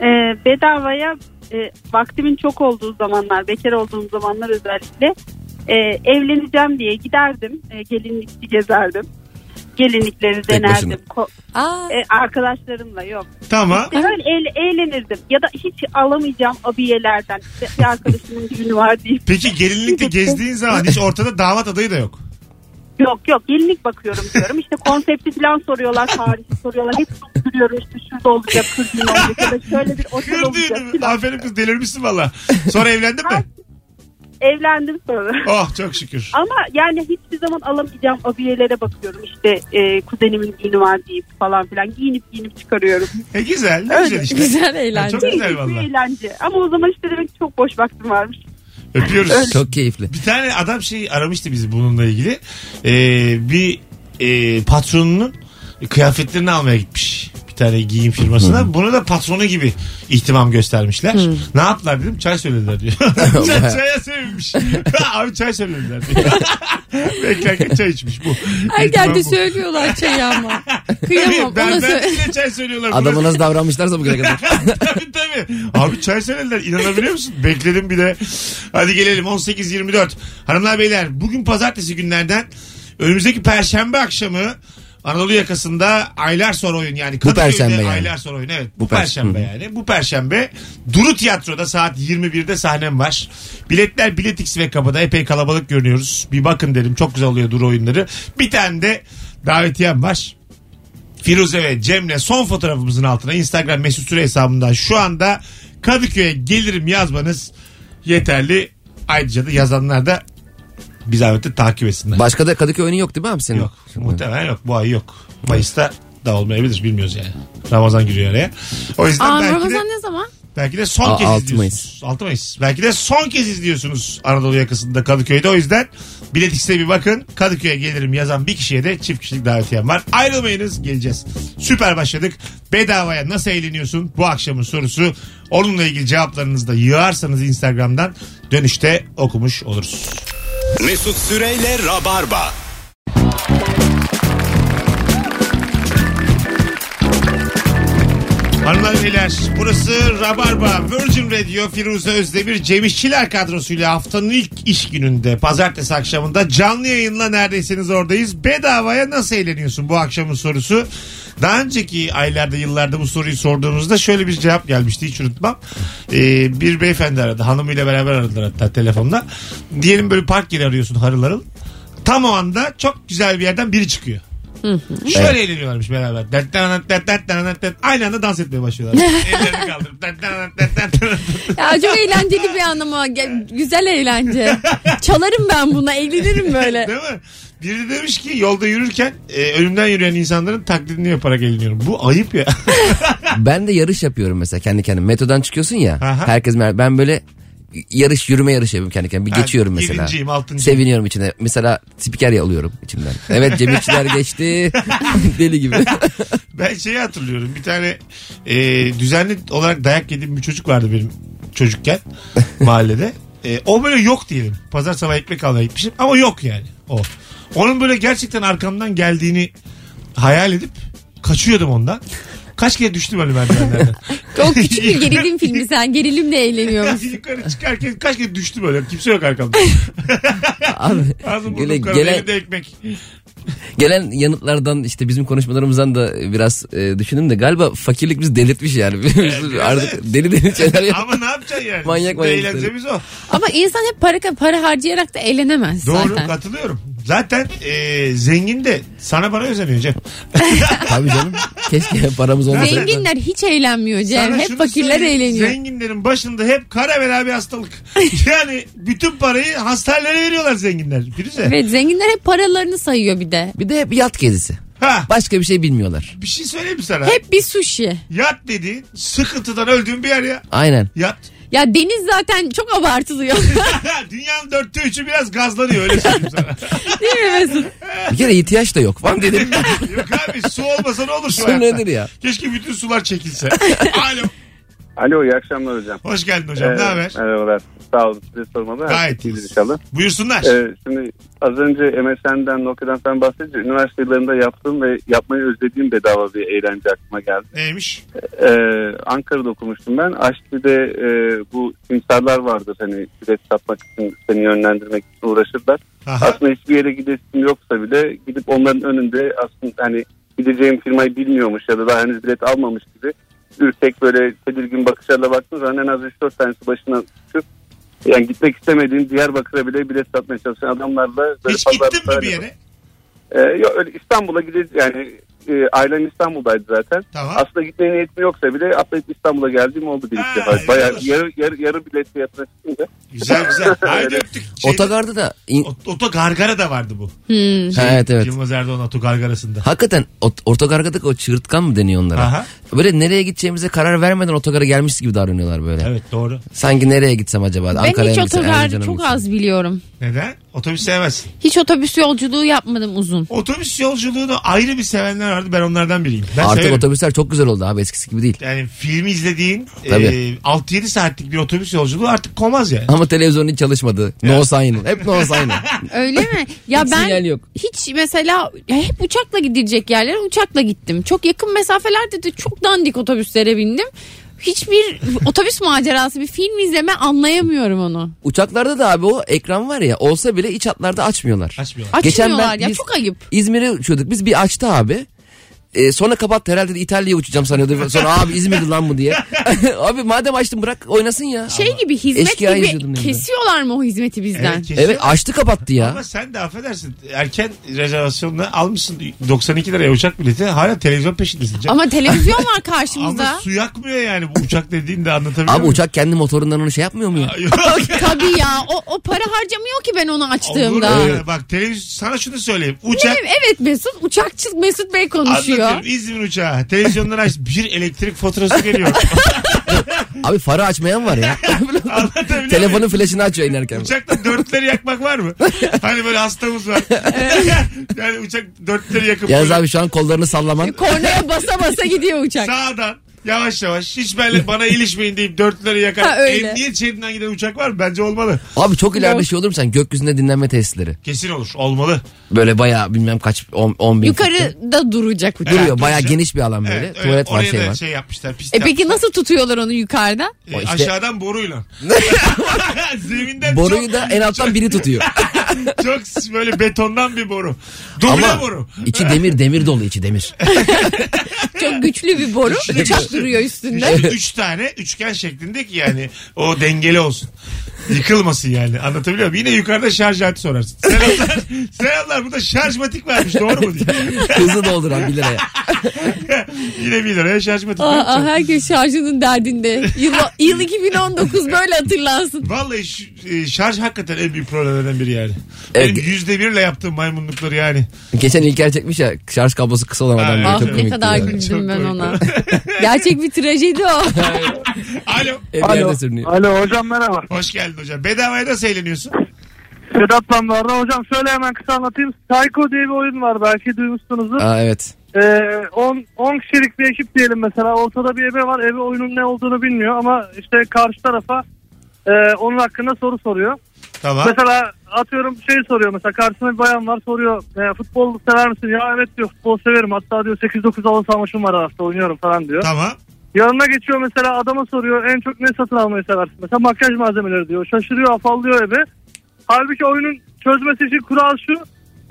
S7: Ee, bedavaya e, vaktimin çok olduğu zamanlar bekar olduğum zamanlar özellikle e, evleneceğim diye giderdim e, gelinlikçi gezerdim. Gelinlikleri denerdim. Ko-
S3: Aa,
S7: e, arkadaşlarımla yok.
S2: Tamam.
S7: İşte böyle eğl- eğlenirdim. Ya da hiç alamayacağım abiyelerden. İşte bir arkadaşımın düğünü var deyip.
S2: Peki gelinlikle gezdiğin zaman hiç ortada damat adayı da yok.
S7: Yok yok gelinlik bakıyorum diyorum. İşte konsepti falan soruyorlar. Tarihi soruyorlar. Hep duruyorum işte şurada olacak kır düğünü olacak. Ya da şöyle bir otel olacak falan.
S2: Aferin kız delirmişsin valla. Sonra evlendin mi?
S7: Evlendim sonra.
S2: Oh çok şükür.
S7: Ama yani hiçbir zaman alamayacağım abiyelere bakıyorum. İşte e, kuzenimin düğünü var deyip falan filan giyinip giyinip çıkarıyorum.
S2: E güzel. Ne
S7: Öyle.
S2: güzel işte.
S3: güzel eğlence.
S2: Çok güzel
S7: Bir
S2: valla.
S7: eğlence. Ama o zaman işte demek ki çok boş vaktim varmış.
S2: Öpüyoruz.
S4: Çok keyifli.
S2: Bir tane adam şey aramıştı bizi bununla ilgili. Ee, bir e, patronunun kıyafetlerini almaya gitmiş. Bir tane giyim firmasına. Bunu da patronu gibi ihtimam göstermişler. Ne yaptılar dedim çay söylediler diyor. Çay- Çaya sevinmiş. Abi çay söylediler diyor. Beklerken çay içmiş bu.
S3: Her
S2: İhtimam
S3: yerde
S2: bu.
S3: söylüyorlar çayı ama. Kıyamam.
S2: Ben,
S3: ona
S2: ben
S3: sö-
S2: bile çay söylüyorlar.
S4: Adamı nasıl davranmışlarsa bugüne kadar.
S2: tabii tabii. Abi çay söylediler inanabiliyor musun? Bekledim bir de. Hadi gelelim 18.24. Hanımlar beyler bugün pazartesi günlerden önümüzdeki perşembe akşamı Anadolu yakasında aylar sonra oyun yani Kadıköy'de
S4: perşembe yani.
S2: aylar sonra oyun evet bu,
S4: Bu per-
S2: perşembe
S4: Hı.
S2: yani bu perşembe Duru Tiyatro'da saat 21'de sahnem var biletler Biletix ve kapıda epey kalabalık görünüyoruz bir bakın dedim çok güzel oluyor Duru oyunları bir tane de davetiyem var Firuze ve Cem'le son fotoğrafımızın altına Instagram mesut süre hesabından şu anda Kadıköy'e gelirim yazmanız yeterli. Ayrıca da yazanlar da bir zahmet de takip etsinler.
S4: Başka da Kadıköy oyunu yok değil mi abi senin?
S2: yok. Muhtemelen yok. Bu ay yok. Mayıs'ta da olmayabilir bilmiyoruz yani. Ramazan giriyor araya. O yüzden
S3: Aa,
S2: belki,
S3: Ramazan
S2: de,
S3: ne zaman?
S2: belki de son
S4: Aa,
S2: kez
S4: 6
S2: izliyorsunuz.
S4: Mayıs.
S2: 6 Mayıs. Belki de son kez izliyorsunuz Anadolu yakasında Kadıköy'de. O yüzden Bilet X'e bir bakın. Kadıköy'e gelirim yazan bir kişiye de çift kişilik davetiyem var. Ayrılmayınız geleceğiz. Süper başladık. Bedavaya nasıl eğleniyorsun? Bu akşamın sorusu. Onunla ilgili cevaplarınızı da yığarsanız Instagram'dan dönüşte okumuş oluruz.
S1: Mesut Süreyle Rabarba.
S2: Hanımlar beyler burası Rabarba Virgin Radio Firuze Özdemir Cem kadrosuyla haftanın ilk iş gününde pazartesi akşamında canlı yayınla neredeyseniz oradayız. Bedavaya nasıl eğleniyorsun bu akşamın sorusu. Daha önceki aylarda yıllarda bu soruyu sorduğumuzda şöyle bir cevap gelmişti hiç unutmam. Ee, bir beyefendi aradı hanımıyla beraber aradılar hatta telefonla. Diyelim böyle park yeri arıyorsun harıl harıl. Tam o anda çok güzel bir yerden biri çıkıyor. Şöyle eğleniyorlarmış beraber. Dat dat dat dat dat dat. Aynı anda dans etmeye başlıyorlar. Ellerini kaldırıp. dat dat dat dat dat.
S3: Ya çok eğlenceli bir anlamı. Ge- Güzel eğlence. Çalarım ben buna eğlenirim böyle.
S2: Değil mi? Biri de demiş ki yolda yürürken e, önümden yürüyen insanların taklidini yaparak eğleniyorum. Bu ayıp ya.
S4: Ben de yarış yapıyorum mesela kendi kendime. Metodan çıkıyorsun ya.
S2: Aha.
S4: Herkes ben böyle yarış yürüme yarışı yapıyorum kendi kendime. Bir
S2: Ha,
S4: geçiyorum mesela.
S2: yedinciyim, altıncıyım.
S4: Seviniyorum içine. Mesela spiker alıyorum içimden. Evet Cemilçiler geçti. Deli gibi.
S2: Ben şeyi hatırlıyorum. Bir tane e, düzenli olarak dayak yediğim bir çocuk vardı benim çocukken mahallede. E, o böyle yok diyelim. Pazar sabah ekmek almaya gitmişim ama yok yani o. Onun böyle gerçekten arkamdan geldiğini hayal edip kaçıyordum ondan. Kaç kere düştüm öyle merdivenlerden.
S3: Çok küçük bir gerilim filmi sen. Gerilimle eğleniyor
S2: Ya
S3: musun?
S2: yukarı çıkarken kaç kere düştüm öyle. Kimse yok arkamda.
S4: Abi
S2: Ağzım
S4: Gele-
S2: burnum
S4: gelen-
S2: elimde ekmek.
S4: gelen yanıtlardan işte bizim konuşmalarımızdan da biraz e, düşündüm de galiba fakirlik bizi delirtmiş yani. Artık deli deli şeyler yap.
S2: Ama ne yapacaksın yani?
S4: Manyak manyak
S2: Eğlencemiz o.
S3: Ama insan hep para para harcayarak da eğlenemez
S2: Doğru
S3: zaten.
S2: katılıyorum. Zaten e, zengin de sana bana özeniyor Cem.
S4: Tabii canım. Keşke paramız olmasaydı.
S3: Zenginler hiç eğlenmiyor Cem.
S2: Sana
S3: Hep fakirler
S2: söyleyeyim,
S3: eğleniyor.
S2: Zenginlerin başında hep kara bela bir hastalık. yani bütün parayı hastanelere veriyorlar zenginler. Firuze.
S3: Evet zenginler hep paralarını sayıyor bir de.
S4: Bir de hep yat gezisi.
S2: Ha,
S4: Başka bir şey bilmiyorlar.
S2: bir şey söyleyeyim mi sana?
S3: Hep bir sushi.
S2: Yat dediğin sıkıntıdan öldüğün bir yer ya.
S4: Aynen.
S2: Yat.
S3: Ya deniz zaten çok abartılıyor.
S2: Dünyanın dörtte üçü biraz gazlanıyor öyle söyleyeyim sana.
S3: Değil mi Mesut?
S4: Bir kere ihtiyaç da yok. Falan dedim.
S2: Yok abi su olmasa ne olur şu
S4: Su
S2: hayatta?
S4: nedir ya?
S2: Keşke bütün sular çekilse. Alo.
S5: Alo iyi akşamlar hocam.
S2: Hoş geldin hocam.
S5: Ee,
S2: ne haber?
S5: Merhabalar. Sağ olun size sormalı.
S2: Gayet iyiyiz.
S5: inşallah.
S2: Buyursunlar.
S5: Ee, şimdi az önce MSN'den Nokia'dan falan bahsedince üniversite yıllarında yaptığım ve yapmayı özlediğim bedava bir eğlence aklıma geldi.
S2: Neymiş?
S5: Ee, Ankara'da okumuştum ben. Aşti'de e, bu simsarlar vardır hani bilet satmak için seni yönlendirmek için uğraşırlar.
S2: Aha.
S5: Aslında hiçbir yere gidesim yoksa bile gidip onların önünde aslında hani gideceğim firmayı bilmiyormuş ya da daha henüz bilet almamış gibi ürkek böyle tedirgin bakışlarla baktığın zaman en az 3-4 tanesi başına çıkıp yani gitmek istemediğim Diyarbakır'a bile bilet satmaya çalışan adamlarla böyle
S2: Hiç gittin mi bir yere?
S5: Ee, yok öyle İstanbul'a gideceğiz yani e, ailem İstanbul'daydı zaten.
S2: Tamam.
S5: Aslında gitmeye niyetim yoksa bile atlayıp İstanbul'a geldiğim oldu bir iki defa. Bayağı yarı, yarı, yarı bilet fiyatına çıkınca.
S2: Güzel güzel. Haydi öptük. Şeyde-
S4: Otogarda da in-
S2: Ot- Otogargara da vardı bu.
S3: Hmm.
S2: Şey,
S4: Evet, evet.
S2: Yılmaz Erdoğan otogargarasında.
S4: hakikaten ot- otogargadaki o çığırtkan mı deniyor onlara?
S2: Aha.
S4: Böyle nereye gideceğimize karar vermeden otogara gelmiş gibi davranıyorlar böyle.
S2: Evet doğru.
S4: Sanki nereye gitsem acaba?
S3: Ben
S4: Ankara'ya
S3: hiç
S4: mı gitsem,
S3: otogar
S4: Erzincan'a mı
S3: çok
S4: gitsem?
S3: az biliyorum.
S2: Neden? Otobüs sevmezsin.
S3: Hiç otobüs yolculuğu yapmadım uzun.
S2: Otobüs yolculuğunu ayrı bir sevenler vardı. Ben onlardan biriyim. Ben
S4: Artık
S2: severim.
S4: otobüsler çok güzel oldu abi eskisi gibi değil.
S2: Yani filmi izlediğin
S4: Tabii.
S2: e, 6-7 saatlik bir otobüs yolculuğu artık komaz yani.
S4: Ama televizyonun hiç çalışmadı. No sign. Hep no sign.
S3: Öyle mi? Ya
S4: Hiç
S3: ben
S4: sinyal yok.
S3: hiç mesela ya hep uçakla gidilecek yerlere uçakla gittim. Çok yakın mesafelerde de çok dandik otobüslere bindim. Hiçbir otobüs macerası bir film izleme anlayamıyorum onu.
S4: Uçaklarda da abi o ekran var ya olsa bile iç hatlarda açmıyorlar.
S2: Açmıyorlar.
S4: Geçen ben-
S3: Açmıyorlar ya
S4: biz-
S3: çok ayıp.
S4: İzmir'e uçuyorduk. Biz bir açtı abi. Ee, sonra kapattı herhalde de İtalya'ya uçacağım sanıyordu. Sonra abi İzmir'di lan bu diye. abi madem açtın bırak oynasın ya.
S3: Şey gibi hizmet
S4: Eşkıya
S3: gibi kesiyorlar mı o hizmeti bizden?
S2: Evet, kesiyor.
S4: Evet açtı kapattı ya.
S2: Ama sen de affedersin. Erken rezervasyonla almışsın 92 liraya uçak bileti. Hala televizyon peşindesin. canım.
S3: Ama televizyon var
S2: Ama
S3: karşımızda.
S2: su yakmıyor yani bu uçak dediğin de anlatabiliyor
S4: Abi
S2: muyum?
S4: uçak kendi motorundan onu şey yapmıyor mu ya?
S3: Tabii ya o, o para harcamıyor ki ben onu
S2: Olur
S3: açtığımda.
S2: öyle. Bak televizyon sana şunu söyleyeyim. Uçak
S3: Evet, evet Mesut uçakçı Mesut Bey konuşuyor.
S2: Anlatıyorum İzmir uçağı. Televizyondan aç bir elektrik faturası geliyor.
S4: Abi farı açmayan var ya.
S2: Anlatabiliyor?
S4: Telefonun flaşını açıyor inerken.
S2: Uçakta dörtleri yakmak var mı? Hani böyle hastamız var. yani uçak dörtleri yakıp
S4: Yalnız
S2: böyle
S4: abi şu an kollarını sallaman.
S3: Kornaya basa basa gidiyor uçak.
S2: sağdan yavaş yavaş hiç benle, bana ilişmeyin deyip dörtleri yakar.
S3: Ha, öyle.
S2: Emniyet şeridinden giden uçak var mı? Bence olmalı.
S4: Abi çok ileride
S3: Yok.
S4: şey olur mu sen? Gökyüzünde dinlenme tesisleri.
S2: Kesin olur. Olmalı.
S4: Böyle bayağı bilmem kaç 10 bin footte.
S3: Yukarıda duracak uçak.
S4: Duruyor bayağı
S2: duracak.
S4: geniş bir alan böyle.
S2: Evet,
S4: Tuvalet var
S2: oraya
S4: şey
S2: da
S4: var.
S2: şey yapmışlar. Pist
S3: E peki
S2: yapmışlar.
S3: nasıl tutuyorlar onu yukarıda?
S2: E,
S4: O işte-
S2: Aşağıdan boruyla. Zeminden
S4: Boruyu
S2: çok-
S4: da en alttan biri tutuyor.
S2: Çok böyle betondan bir boru. Duble
S4: Ama
S2: boru.
S4: içi demir demir dolu içi demir.
S3: Çok güçlü bir boru. Bıçak duruyor üstünde.
S2: Üç, üç tane üçgen şeklinde ki yani o dengeli olsun. Yıkılmasın yani. Anlatabiliyor muyum? Yine yukarıda şarj aleti sorarsın. Selamlar. Selamlar. Burada şarjmatik vermiş. Doğru mu diye.
S4: Hızlı dolduran 1 liraya.
S2: Yine 1 liraya şarjmatik
S3: Aa,
S2: vermiş.
S3: aa, herkes şarjının derdinde. Yıl, yıl 2019 böyle hatırlansın.
S2: Vallahi şu- e, şarj hakikaten en büyük problemlerden biri yani.
S4: Evet.
S2: Benim yüzde birle yaptığım maymunlukları yani.
S4: Geçen İlker çekmiş ya şarj kablosu kısa olan adam. diye.
S2: Ah,
S4: Çok
S3: ne kadar
S4: ya.
S3: güldüm
S2: Çok
S3: ben
S2: komik.
S3: ona. Gerçek bir trajedi o.
S2: Alo.
S4: Sürünüyor.
S6: Alo hocam merhaba.
S2: Hoş geldin hocam. Bedavaya nasıl eğleniyorsun?
S6: Sedat Damlar'da hocam şöyle hemen kısa anlatayım. Psycho diye bir oyun var belki duymuşsunuzdur.
S4: Aa evet.
S6: 10 10 kişilik bir ekip diyelim mesela ortada bir ebe var ebe oyunun ne olduğunu bilmiyor ama işte karşı tarafa e, onun hakkında soru soruyor.
S2: Tamam.
S6: Mesela atıyorum şey soruyor mesela karşısında bir bayan var soruyor e, futbol sever misin? Ya evet diyor futbol severim hatta diyor 8-9 halı saha maçım var hafta oynuyorum falan diyor.
S2: Tamam.
S6: Yanına geçiyor mesela adama soruyor en çok ne satın almayı seversin? Mesela makyaj malzemeleri diyor. Şaşırıyor afallıyor ebe. Halbuki oyunun çözmesi için kural şu.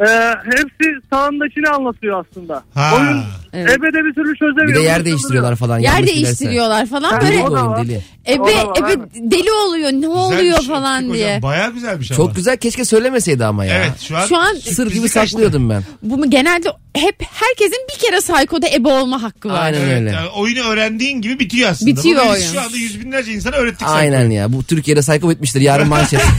S6: E, hepsi sağındakini anlatıyor aslında.
S2: Ha.
S6: Oyun
S3: Evet.
S6: ebe de bir türlü çözemiyor.
S4: Bir de yer değiştiriyorlar falan.
S3: Yer
S4: yanlış giderse.
S3: değiştiriyorlar falan.
S6: Ha,
S3: Böyle
S6: o da var.
S4: deli.
S3: ebe,
S6: O da var,
S3: ebe deli oluyor ne
S2: Güzel
S3: oluyor
S2: bir şey
S3: falan
S2: yaptık
S3: diye.
S2: Hocam. Bayağı güzelmiş ama.
S4: Çok güzel keşke söylemeseydi ama ya.
S2: Evet şu an,
S3: Şu an
S4: Sır gibi
S2: kaçtı.
S4: saklıyordum ben.
S3: Bu mu genelde hep herkesin bir kere Psycho'da ebe olma hakkı var.
S4: Aynen öyle.
S2: yani oyunu öğrendiğin gibi bitiyor aslında.
S3: Bitiyor
S2: Bunu biz
S3: oyun.
S2: Şu anda yüz binlerce insana öğrettik.
S4: Aynen ya. Bu Türkiye'de psycho bitmiştir. Yarın manşet.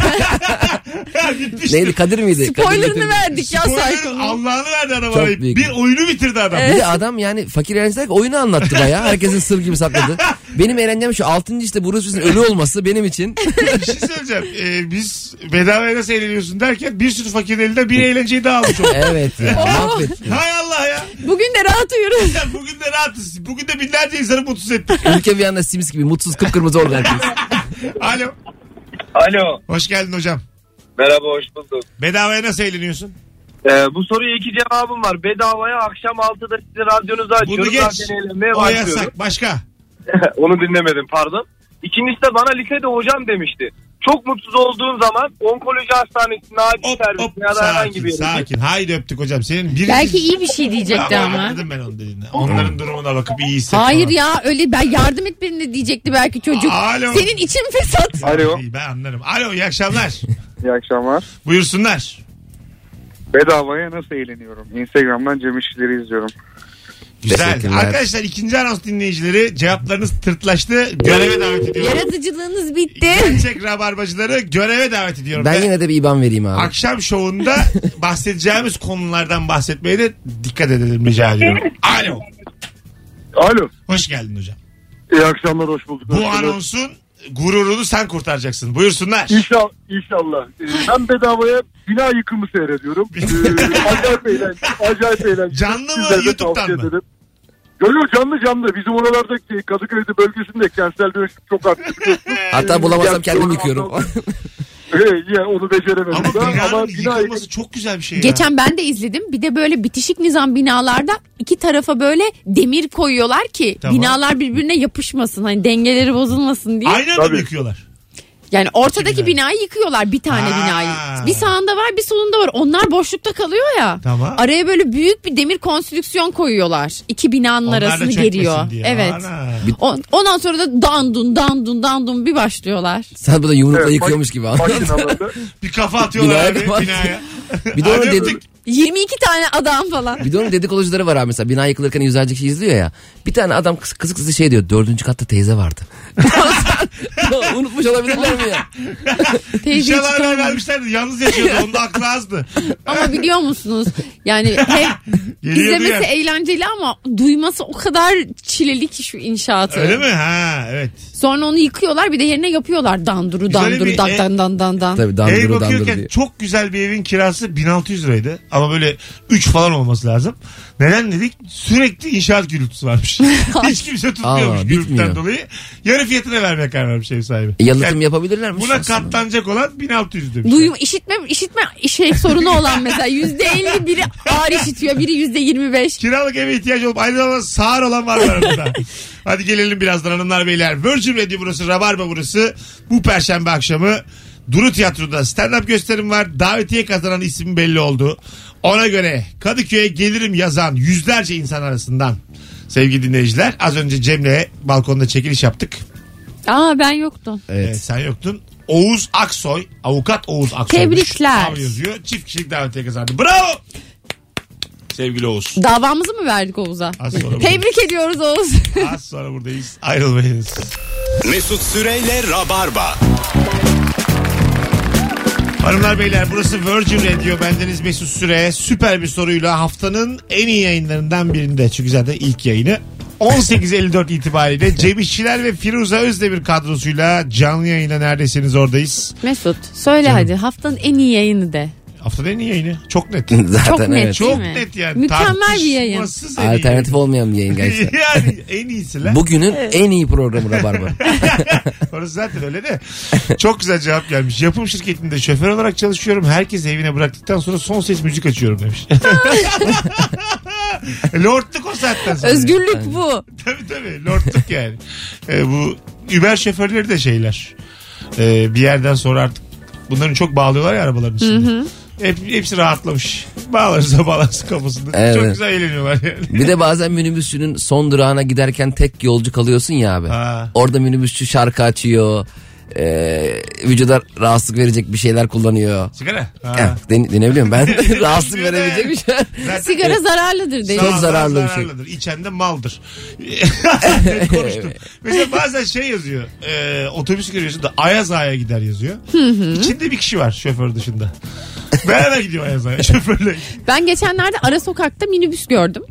S2: Bitmiştir.
S4: Neydi Kadir miydi? Kadir
S3: Spoilerını verdik ya
S2: Spoiler
S3: Psycho'nun.
S2: Allah'ını verdi adama.
S4: Çok
S2: Bir
S4: büyük.
S2: oyunu bitirdi adam.
S4: Bir de adam yani fakir öğrenciler oyunu anlattı baya. Herkesin sır gibi sakladı. Benim eğlencem şu 6. işte Bruce Willis'in ölü olması benim için.
S2: Bir şey söyleyeceğim. Ee, biz bedavaya nasıl eğleniyorsun derken bir sürü fakirin elinden bir eğlenceyi daha almış olduk.
S4: evet ya mahvetti.
S2: Hay Allah ya.
S3: Bugün de rahat uyuyoruz.
S2: Ya Bugün de rahatız. Bugün de binlerce insanı mutsuz ettik.
S4: Ülke bir anda Sims gibi mutsuz kıpkırmızı oldu herkes.
S2: Alo.
S5: Alo.
S2: Hoş geldin hocam.
S5: Merhaba hoş bulduk.
S2: Bedavaya nasıl eğleniyorsun?
S5: Ee, bu soruya iki cevabım var. Bedavaya akşam 6'da sizin radyonuzu açıyorum.
S2: Bunu geç.
S5: Zaten eğlenmeye
S2: O
S5: başlıyorum.
S2: yasak. Başka?
S5: Onu dinlemedim pardon. İkincisi de bana lisede hocam demişti. Çok mutsuz olduğun zaman onkoloji hastanesinde acil
S2: Hop
S5: servis
S2: hop.
S5: ya da herhangi
S2: Sakin
S5: bir yere.
S2: sakin. Haydi öptük hocam. Senin bir...
S3: Belki iyi bir şey diyecekti ama.
S2: Anladım ben onu dediğini. Onların durumuna bakıp iyi hisset.
S3: Hayır
S2: falan.
S3: ya öyle ben yardım et birine diyecekti belki çocuk.
S2: Alo.
S3: Senin için fesat.
S5: Alo.
S2: İyi, Ben anlarım. Alo iyi akşamlar.
S8: İyi akşamlar.
S2: Buyursunlar.
S8: Bedavaya nasıl eğleniyorum? Instagram'dan Cem İşçileri izliyorum.
S2: Güzel. Arkadaşlar ikinci anons dinleyicileri cevaplarınız tırtlaştı. Göreve davet ediyorum.
S3: Yaratıcılığınız bitti.
S2: Gerçek rabarbacıları göreve davet ediyorum.
S4: Ben
S2: Ve
S4: yine de bir IBAN vereyim abi.
S2: Akşam şovunda bahsedeceğimiz konulardan bahsetmeye de dikkat edelim rica ediyorum. Alo.
S8: Alo.
S2: Hoş geldin hocam.
S8: İyi akşamlar hoş bulduk.
S2: Bu anonsun gururunu sen kurtaracaksın. Buyursunlar.
S8: İnşallah. inşallah. Ee, Ben bedavaya bina yıkımı seyrediyorum. Ee, acayip eğlenceli. Acayip eğlenceli.
S2: Canlı mı,
S8: Sizlere de
S2: YouTube'dan mı?
S8: ederim. Yo yo canlı canlı. Bizim oralardaki Kadıköy'de bölgesinde kentsel dönüşüm çok arttı biliyorsunuz.
S4: Hatta bulamazsam
S8: Yani
S4: kendim yıkıyorum.
S8: ondan- Ee, ya onu beceremedim.
S2: Ama binanın
S8: Ama bina
S2: yıkılması çok güzel bir şey ya.
S3: Geçen ben de izledim. Bir de böyle bitişik nizam binalarda iki tarafa böyle demir koyuyorlar ki
S2: Tamam.
S3: binalar birbirine yapışmasın. Hani dengeleri bozulmasın diye.
S2: Aynı anda mı
S8: Tabii.
S2: yıkıyorlar?
S3: Yani ortadaki
S2: binayı.
S3: binayı yıkıyorlar bir tane
S2: Ha.
S3: binayı. Bir sağında var bir solunda var. Onlar boşlukta kalıyor ya.
S2: Tamam.
S3: Araya böyle büyük bir demir konstrüksiyon koyuyorlar. İki binanın
S2: Onlar da
S3: arasını geriyor.
S2: diye.
S3: Evet.
S2: Ana.
S3: O- Ondan sonra da dandun dandun dandun bir başlıyorlar.
S4: Sen burada yumrukla
S8: Evet,
S4: yıkıyormuş gibi anladın.
S2: Bir kafa atıyorlar
S4: Binaya
S2: abi binaya.
S4: Bir de onun
S2: Alo.
S4: Dedik
S3: 22 tane adam falan.
S4: Bir de onun dedikoducuları var abi mesela bina yıkılırken yüzlerce kişi izliyor ya. Bir tane adam kıs kısık kısık şey diyor dördüncü katta teyze vardı. Unutmuş olabilirler mi ya?
S3: Teyzeyi
S2: İnşallah vermişlerdi. Yalnız yaşıyordu. Onun da aklı azdı.
S3: Ama biliyor musunuz? Yani hem izlemesi
S2: ya.
S3: eğlenceli ama duyması o kadar çileli ki şu inşaatı.
S2: Öyle mi? Ha evet.
S3: Sonra onu yıkıyorlar bir de yerine yapıyorlar danduru
S2: Güzel
S3: danduru
S2: bir
S3: dan
S2: ev-
S3: dan dan dan dan.
S4: Tabii
S2: Ev
S4: danduru danduru
S2: bakıyorken
S4: diye.
S2: çok güzel bir evin kirası 1600 liraydı. Ama böyle 3 falan olması lazım. Neden dedik? Sürekli inşaat gürültüsü varmış. Hiç kimse tutmuyormuş
S4: Aa,
S2: gürültüden
S4: bitmiyor.
S2: dolayı. Yarı fiyatına vermeye karar vermiş ev sahibi.
S4: E, yalıtım
S2: Yani
S4: yapabilirler mi?
S2: buna
S4: Aslında.
S2: katlanacak olan 1600 demiş.
S3: Duyum işitme işitme şey sorunu olan mesela yüzde elli biri ağır işitiyor biri yüzde yirmi beş.
S2: Kiralık eve ihtiyaç olup aynı zamanda sağır olan var mı aramızda? Hadi gelelim birazdan hanımlar beyler. Virgin Radio burası, Rabarba burası. Bu perşembe akşamı Duru Tiyatro'da stand-up gösterim var. Davetiye kazanan isim belli oldu. Ona göre Kadıköy'e gelirim yazan yüzlerce insan arasından sevgili dinleyiciler az önce Cem'le balkonda çekiliş yaptık.
S3: Aa ben yoktum.
S4: Evet.
S2: Ee, sen yoktun. Oğuz Aksoy, avukat Oğuz Aksoy.
S3: Tebrikler.
S2: yazıyor. Çift kişilik davetiye kazandı. Bravo. Sevgili Oğuz.
S3: Davamızı mı verdik Oğuz'a?
S2: Az sonra,
S3: Tebrik ediyoruz Oğuz.
S2: az sonra buradayız. Ayrılmayınız.
S1: Mesut Süreyle Rabarba.
S2: Hanımlar beyler burası Virgin Radio. Bendeniz Mesut Süre. Süper bir soruyla haftanın en iyi yayınlarından birinde. Çünkü zaten ilk yayını. 18.54 itibariyle Cem İşçiler ve Firuze Özdemir kadrosuyla canlı yayına neredesiniz oradayız.
S3: Mesut söyle hadi haftanın en iyi yayını de.
S2: Haftanın en iyi yayını. Çok net.
S4: Zaten
S3: Çok net.
S4: evet.
S3: Değil
S2: Çok
S3: mi?
S2: net yani.
S3: Mükemmel bir yayın.
S2: Tartışmasız en iyi
S4: Alternatif olmayan bir yayın gerçekten.
S2: yani en iyisi lan.
S4: Bugünün en iyi programı Rabarba.
S2: Orası zaten öyle de. Çok güzel cevap gelmiş. Yapım şirketinde şoför olarak çalışıyorum. Herkes evine bıraktıktan sonra son ses müzik açıyorum demiş. Lordluk o saatten sonra.
S3: Özgürlük bu.
S2: Tabii tabii. Lordluk yani. Ee, bu Uber şoförleri de şeyler. Ee, bir yerden sonra artık bunların çok bağlıyorlar ya arabaların içinde. Hep, hepsi rahatlamış. Bağlarsa bağlarsın kafasında.
S4: Evet.
S2: Çok güzel eğleniyorlar yani.
S4: Bir de bazen minibüsçünün son durağına giderken tek yolcu kalıyorsun ya abi.
S2: Ha.
S4: Orada minibüsçü şarkı açıyor. E, vücuda rahatsızlık verecek bir şeyler kullanıyor.
S2: Sigara. Ha.
S4: Den, denebiliyor muyum ben? rahatsızlık verebilecek bir şey.
S2: Zaten-
S3: Sigara zararlıdır değil.
S4: Çok zararlı bir şey.
S2: zararlıdır. İçen de maldır. Konuştum. Mesela bazen şey yazıyor. E, otobüs görüyorsun da Ayaz Ağa'ya gider yazıyor. İçinde bir kişi var şoför dışında. Beraber gidiyor Ayaz Ağa'ya şoförle.
S3: Ben geçenlerde ara sokakta minibüs gördüm.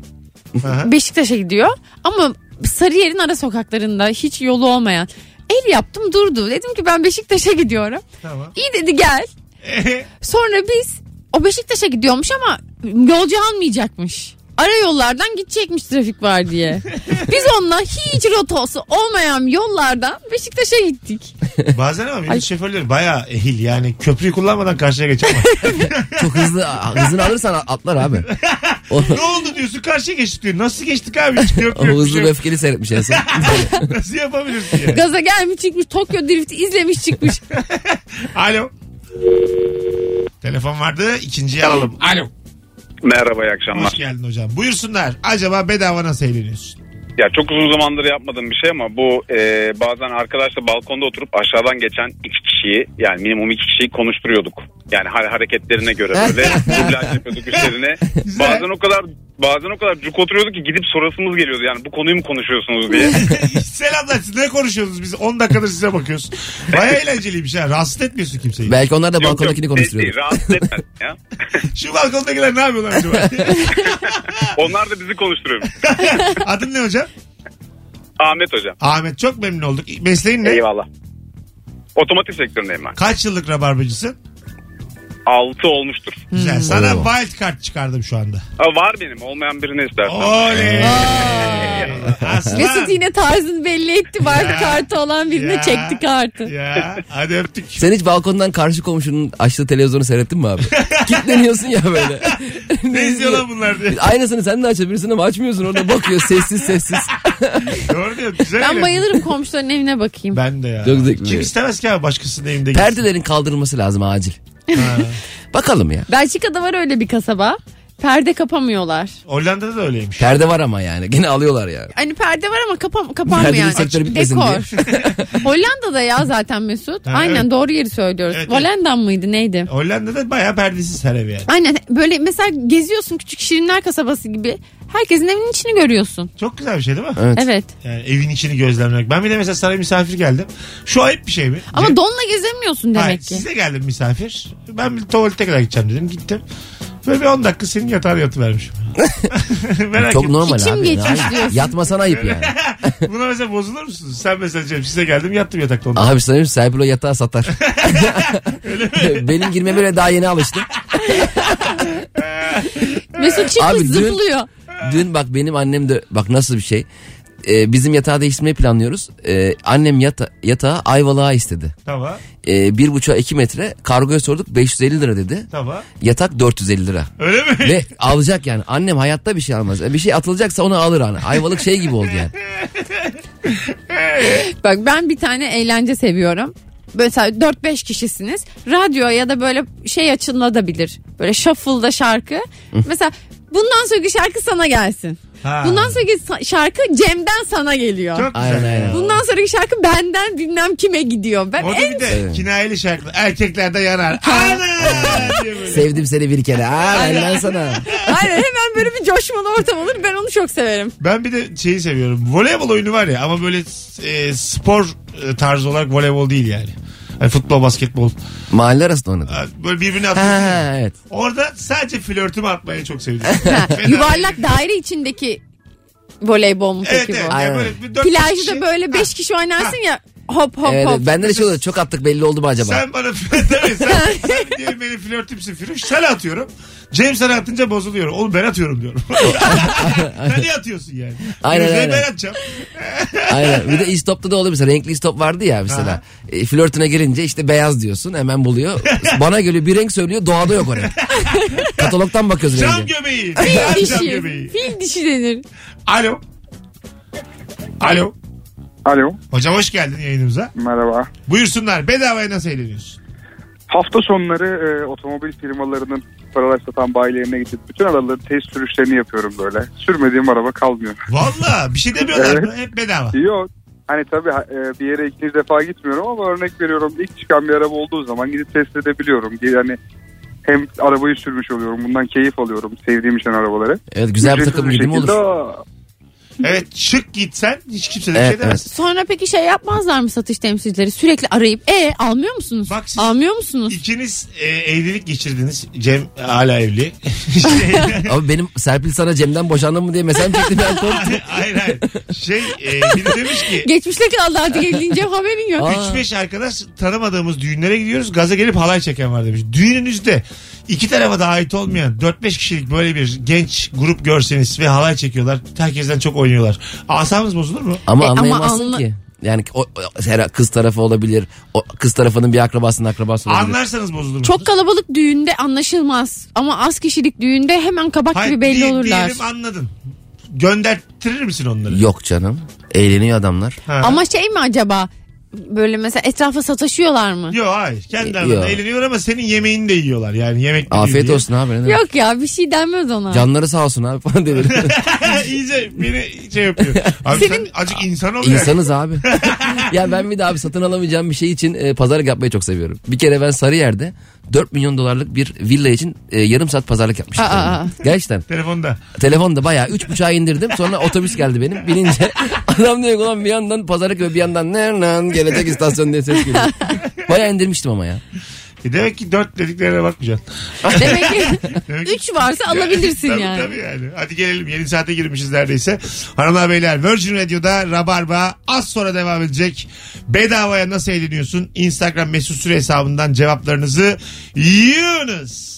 S2: Aha.
S3: Beşiktaş'a gidiyor ama Sarıyer'in ara sokaklarında hiç yolu olmayan. El yaptım durdu. Dedim ki ben Beşiktaş'a gidiyorum.
S2: Tamam.
S3: İyi dedi gel. Sonra biz o Beşiktaş'a gidiyormuş ama yolcu almayacakmış. Ara yollardan gidecekmiş trafik var diye. Biz onunla hiç rotası olmayan yollardan Beşiktaş'a gittik.
S2: Bazen ama minibüs şoförleri bayağı ehil. Yani köprüyü kullanmadan karşıya geçemez.
S4: Çok hızlı hızını alırsan atlar abi. O,
S2: ne oldu diyorsun karşıya geçtik diyor. Nasıl geçtik abi? Hiç köprü
S4: o
S2: yok, bir
S4: hızlı
S2: şey
S4: ve
S2: yok.
S4: öfkeli seyretmiş en son.
S2: Nasıl yapabilirsin ya?
S3: Gaza gelmiş çıkmış Tokyo Drift'i izlemiş çıkmış.
S2: Alo. Telefon vardı. ikinciyi alalım. Alo.
S5: Merhaba iyi akşamlar.
S2: Hoş geldin hocam. Buyursunlar. Acaba bedava nasıl eğleniyorsun?
S5: Ya çok uzun zamandır yapmadığım bir şey ama bu e, bazen arkadaşla balkonda oturup aşağıdan geçen iki kişiyi yani minimum iki kişiyi konuşturuyorduk. Yani ha- hareketlerine göre böyle dublaj yapıyorduk üstlerine. Bazen o kadar bazen o kadar cuk oturuyorduk ki gidip sorasımız geliyordu yani bu konuyu mu konuşuyorsunuz diye.
S2: Selamlar siz ne konuşuyorsunuz biz 10 dakikadır size bakıyoruz. Baya eğlenceliymiş ha rahatsız etmiyorsun kimseyi.
S4: Belki onlar da
S5: Yok, yok,
S4: balkondakini
S5: değil,
S4: konuşturuyordu.
S5: değil, Rahatsız etmez ya.
S2: Şu balkondakiler ne yapıyorlar acaba?
S5: Onlar da bizi konuşturuyor.
S2: Adın ne hocam?
S5: Ahmet hocam.
S2: Ahmet çok memnun olduk. Mesleğin ne?
S5: Eyvallah. Otomotiv sektöründeyim ben.
S2: Kaç yıllık rabarbacısın?
S5: 6 olmuştur.
S2: Güzel. Sana
S4: Oo.
S2: wild card çıkardım şu anda.
S5: Ha, var benim olmayan birini istersen.
S2: Oley. Aslan.
S3: Mesut yine tarzını belli etti. Vardı kartı olan birine
S2: Ya.
S3: çekti kartı.
S2: Ya hadi öptük.
S4: Sen hiç balkondan karşı komşunun açtığı televizyonu seyrettin mi abi? Kilitleniyorsun ya böyle.
S2: Ne izliyor lan bunlar diye.
S4: Aynısını sen de açabilirsin ama açmıyorsun orada bakıyor sessiz sessiz.
S2: Doğru diyor. Güzel
S3: Ben bayılırım komşuların evine bakayım.
S2: Ben de ya.
S4: Çok zevkli.
S2: Kim istemez ki abi başkasının evinde.
S4: Perdelerin kaldırılması lazım acil. Bakalım ya.
S3: Belçika'da var öyle bir kasaba. Perde kapamıyorlar.
S2: Hollanda'da da öyleymiş.
S4: Perde var ama yani. Gene alıyorlar yani.
S3: Hani perde var ama kapam kapanmıyor
S4: Perdenin
S3: yani.
S4: sektörü bitmesin
S3: Dekor. Hollanda'da ya zaten Mesut.
S2: Ha,
S3: Aynen
S2: evet.
S3: doğru yeri söylüyoruz.
S2: Evet, evet.
S3: Mıydı neydi?
S2: Hollanda'da bayağı perdesiz her ev yani.
S3: Aynen böyle mesela geziyorsun küçük şirinler kasabası gibi. Herkesin evinin içini görüyorsun.
S2: Çok güzel bir şey değil mi?
S4: Evet.
S3: Evet.
S2: Yani evin içini gözlemlemek. Ben bir de mesela sana misafir geldim. Şu ayıp bir şey mi?
S3: Ama
S2: Ce-
S3: donla gezemiyorsun demek
S2: Hayır,
S3: ki.
S2: size geldim misafir. Ben bir tuvalete kadar gideceğim dedim. Gittim. Böyle bir 10 dakika senin yatağına yatıvermişim. Merak
S4: Çok
S2: ettim.
S4: normal
S3: İçim
S4: abi.
S3: geçmiş
S4: Yani
S3: diyorsun.
S4: Yatmasan ayıp yani.
S2: Buna mesela bozulur musunuz? Sen mesela Cem size geldim yattım yatakta 10 dakika.
S4: Abi sanırım sahibi o yatağı satar. Benim girmeme bile daha yeni alıştı.
S3: Mesut çıkmış
S4: Abi dün-
S3: zıplıyor.
S4: Dün bak benim annem de bak nasıl bir şey. Ee, bizim yatağı değiştirmeyi planlıyoruz. Ee, annem yata, yatağı Ayvalık'a istedi.
S2: Tamam.
S4: Ee, bir buçuğa iki metre kargoya sorduk 550 lira dedi.
S2: Tamam.
S4: Yatak 450 lira.
S2: Öyle mi?
S4: Ve alacak yani. Annem hayatta bir şey almaz. Bir şey atılacaksa onu alır hani. Ayvalık şey gibi oldu yani.
S3: Bak ben bir tane eğlence seviyorum. mesela 4-5 kişisiniz. Radyo ya da böyle şey açılabilir. Böyle shuffle'da şarkı. mesela bundan sonraki şarkı sana gelsin.
S2: Ha.
S3: Bundan sonraki şarkı Cem'den sana geliyor.
S2: Çok güzel.
S4: Aynen, aynen.
S3: Bundan sonraki şarkı benden bilmem kime gidiyor. Ben
S2: Orada
S3: en
S2: bir de
S4: Evet.
S2: kinayeli şarkı. Erkeklerde yanar. Ana.
S4: Sevdim seni bir kere. Aa benden sana.
S3: Aynen hemen böyle bir coşmalı ortam olur. Ben onu çok severim.
S2: Ben bir de şeyi seviyorum. Voleybol oyunu var ya ama böyle e, spor e, tarzı olarak voleybol değil yani. Hani futbol, basketbol.
S4: Mahalle arasında oynadım.
S2: Ha, Böyle birbirine
S4: Ha,
S2: atıyorsun.
S4: ha, evet.
S2: Orada sadece flörtümü atmayı çok seviyorum.
S3: Ha,
S2: Fena
S3: yuvarlak daire içindeki voleybol mu
S2: Evet
S3: peki
S2: evet.
S3: bu?
S2: Yani
S4: Aynen.
S2: böyle bir dört beş
S3: Plajda
S2: kişi-
S3: böyle 5 kişi oynarsın ya hop hop
S4: Evet,
S3: hop.
S4: evet. bende de şey oluyor. Çok attık belli oldu mu acaba?
S2: Sen bana tabii sen, sen diyelim benim flörtümsün Firuş. Sen atıyorum. Cem sana atınca bozuluyorum. Oğlum ben atıyorum diyorum. sen niye atıyorsun yani?
S4: Aynen,
S2: Firuza'yı
S4: aynen.
S2: Ben atacağım.
S4: Aynen. Bir de istopta da oluyor mesela. Renkli istop vardı ya mesela. E, flörtüne gelince işte beyaz diyorsun hemen buluyor. Bana göre bir renk söylüyor doğada yok o renk. Katalogdan bakıyoruz
S2: Cam göbeği.
S3: Fil dişi.
S2: göbeği.
S3: Fil dişi denir.
S2: Alo. Alo.
S8: Alo
S2: Hocam hoş geldin yayınımıza.
S8: merhaba.
S2: Buyursunlar. Bedavaya nasıl eğleniyorsun?
S8: Hafta sonları e, otomobil firmalarının paralar satan bayilerine gidip bütün araları test sürüşlerini yapıyorum böyle. Sürmediğim araba kalmıyor.
S2: Valla bir şey demiyorlar
S8: Evet.
S2: mı? Hep bedava.
S8: Yok. Hani tabii e, bir yere ikinci defa gitmiyorum ama örnek veriyorum ilk çıkan bir araba olduğu zaman gidip test edebiliyorum. Yani hem arabayı sürmüş oluyorum bundan keyif alıyorum sevdiğim için arabaları.
S4: Evet güzel bir takım gibi olur?
S2: Evet şık gitsen hiç kimse de bir
S4: Evet,
S2: şey demez.
S3: Sonra peki şey yapmazlar mı satış temsilcileri? Sürekli arayıp e almıyor musunuz?
S2: Bak siz-
S3: Almıyor musunuz?
S2: İkiniz e, evlilik geçirdiniz. Cem hala evli. İşte-
S4: Abi benim Serpil sana Cem'den boşandın mı diye mesaj çekti ben korktum.
S2: hayır hayır. Şey e, biri demiş ki
S3: Geçmişte kaldı artık evlenince haberin yok.
S4: Aa.
S2: 3-5 arkadaş tanımadığımız düğünlere gidiyoruz. Gaza gelip halay çeken var demiş. Düğününüzde iki tarafa da ait olmayan 4-5 kişilik böyle bir genç grup görseniz ve halay çekiyorlar. Herkesten çok oynuyorlar. Asamız bozulur mu?
S4: Ama
S3: E, ama
S4: anlayamazsın
S3: anla-
S4: ki. Yani o, o- her kız tarafı olabilir. O kız tarafının bir akrabasının akrabası olabilir.
S2: Anlarsanız bozulur mu?
S3: Çok kalabalık düğünde anlaşılmaz. Ama az kişilik düğünde hemen kabak
S2: Hayır,
S3: gibi belli
S2: di-
S3: olurlar.
S2: Diyelim anladın. Gönderttirir misin onları?
S4: Yok canım. Eğleniyor adamlar.
S2: Ha.
S3: Ama şey mi acaba? Böyle mesela etrafa sataşıyorlar mı?
S2: Yok hayır. Kendi
S4: Yok.
S2: aralarında eğleniyorlar ama senin yemeğini de yiyorlar. Yani yemek de
S4: Afiyet
S2: diye.
S4: olsun abi. ne demek.
S3: Yok ya bir şey denmez ona.
S4: Canları sağ olsun abi falan dedi.
S2: İyice beni şey yapıyor. Abi
S3: Senin-
S2: sen acık insan ol.
S4: İnsanız abi. ya ben bir daha abi satın alamayacağım bir şey için e, pazarlık yapmayı çok seviyorum. Bir kere ben Sarıyer'de 4 milyon dolarlık bir villa için e, yarım saat pazarlık yapmıştım.
S3: Aa, aa.
S4: Gerçekten.
S2: Telefonda.
S4: Telefonda bayağı 3.5'a indirdim. Sonra otobüs geldi benim. Binince adam diyor ki ulan bir yandan pazarlık ve bir yandan ne lan gelecek istasyon diye ses geliyor. Bayağı indirmiştim ama ya.
S2: E demek ki dört dediklerine bakmayacaksın.
S3: Demek ki
S2: Demek ki-
S3: 3 varsa alabilirsin
S2: tabii,
S3: yani.
S2: Tabii yani. Hadi gelelim. Yeni saate girmişiz neredeyse. Hanımlar beyler Virgin Radio'da Rabarba az sonra devam edecek. Bedavaya nasıl eğleniyorsun? Instagram mesut süre hesabından cevaplarınızı yığınız.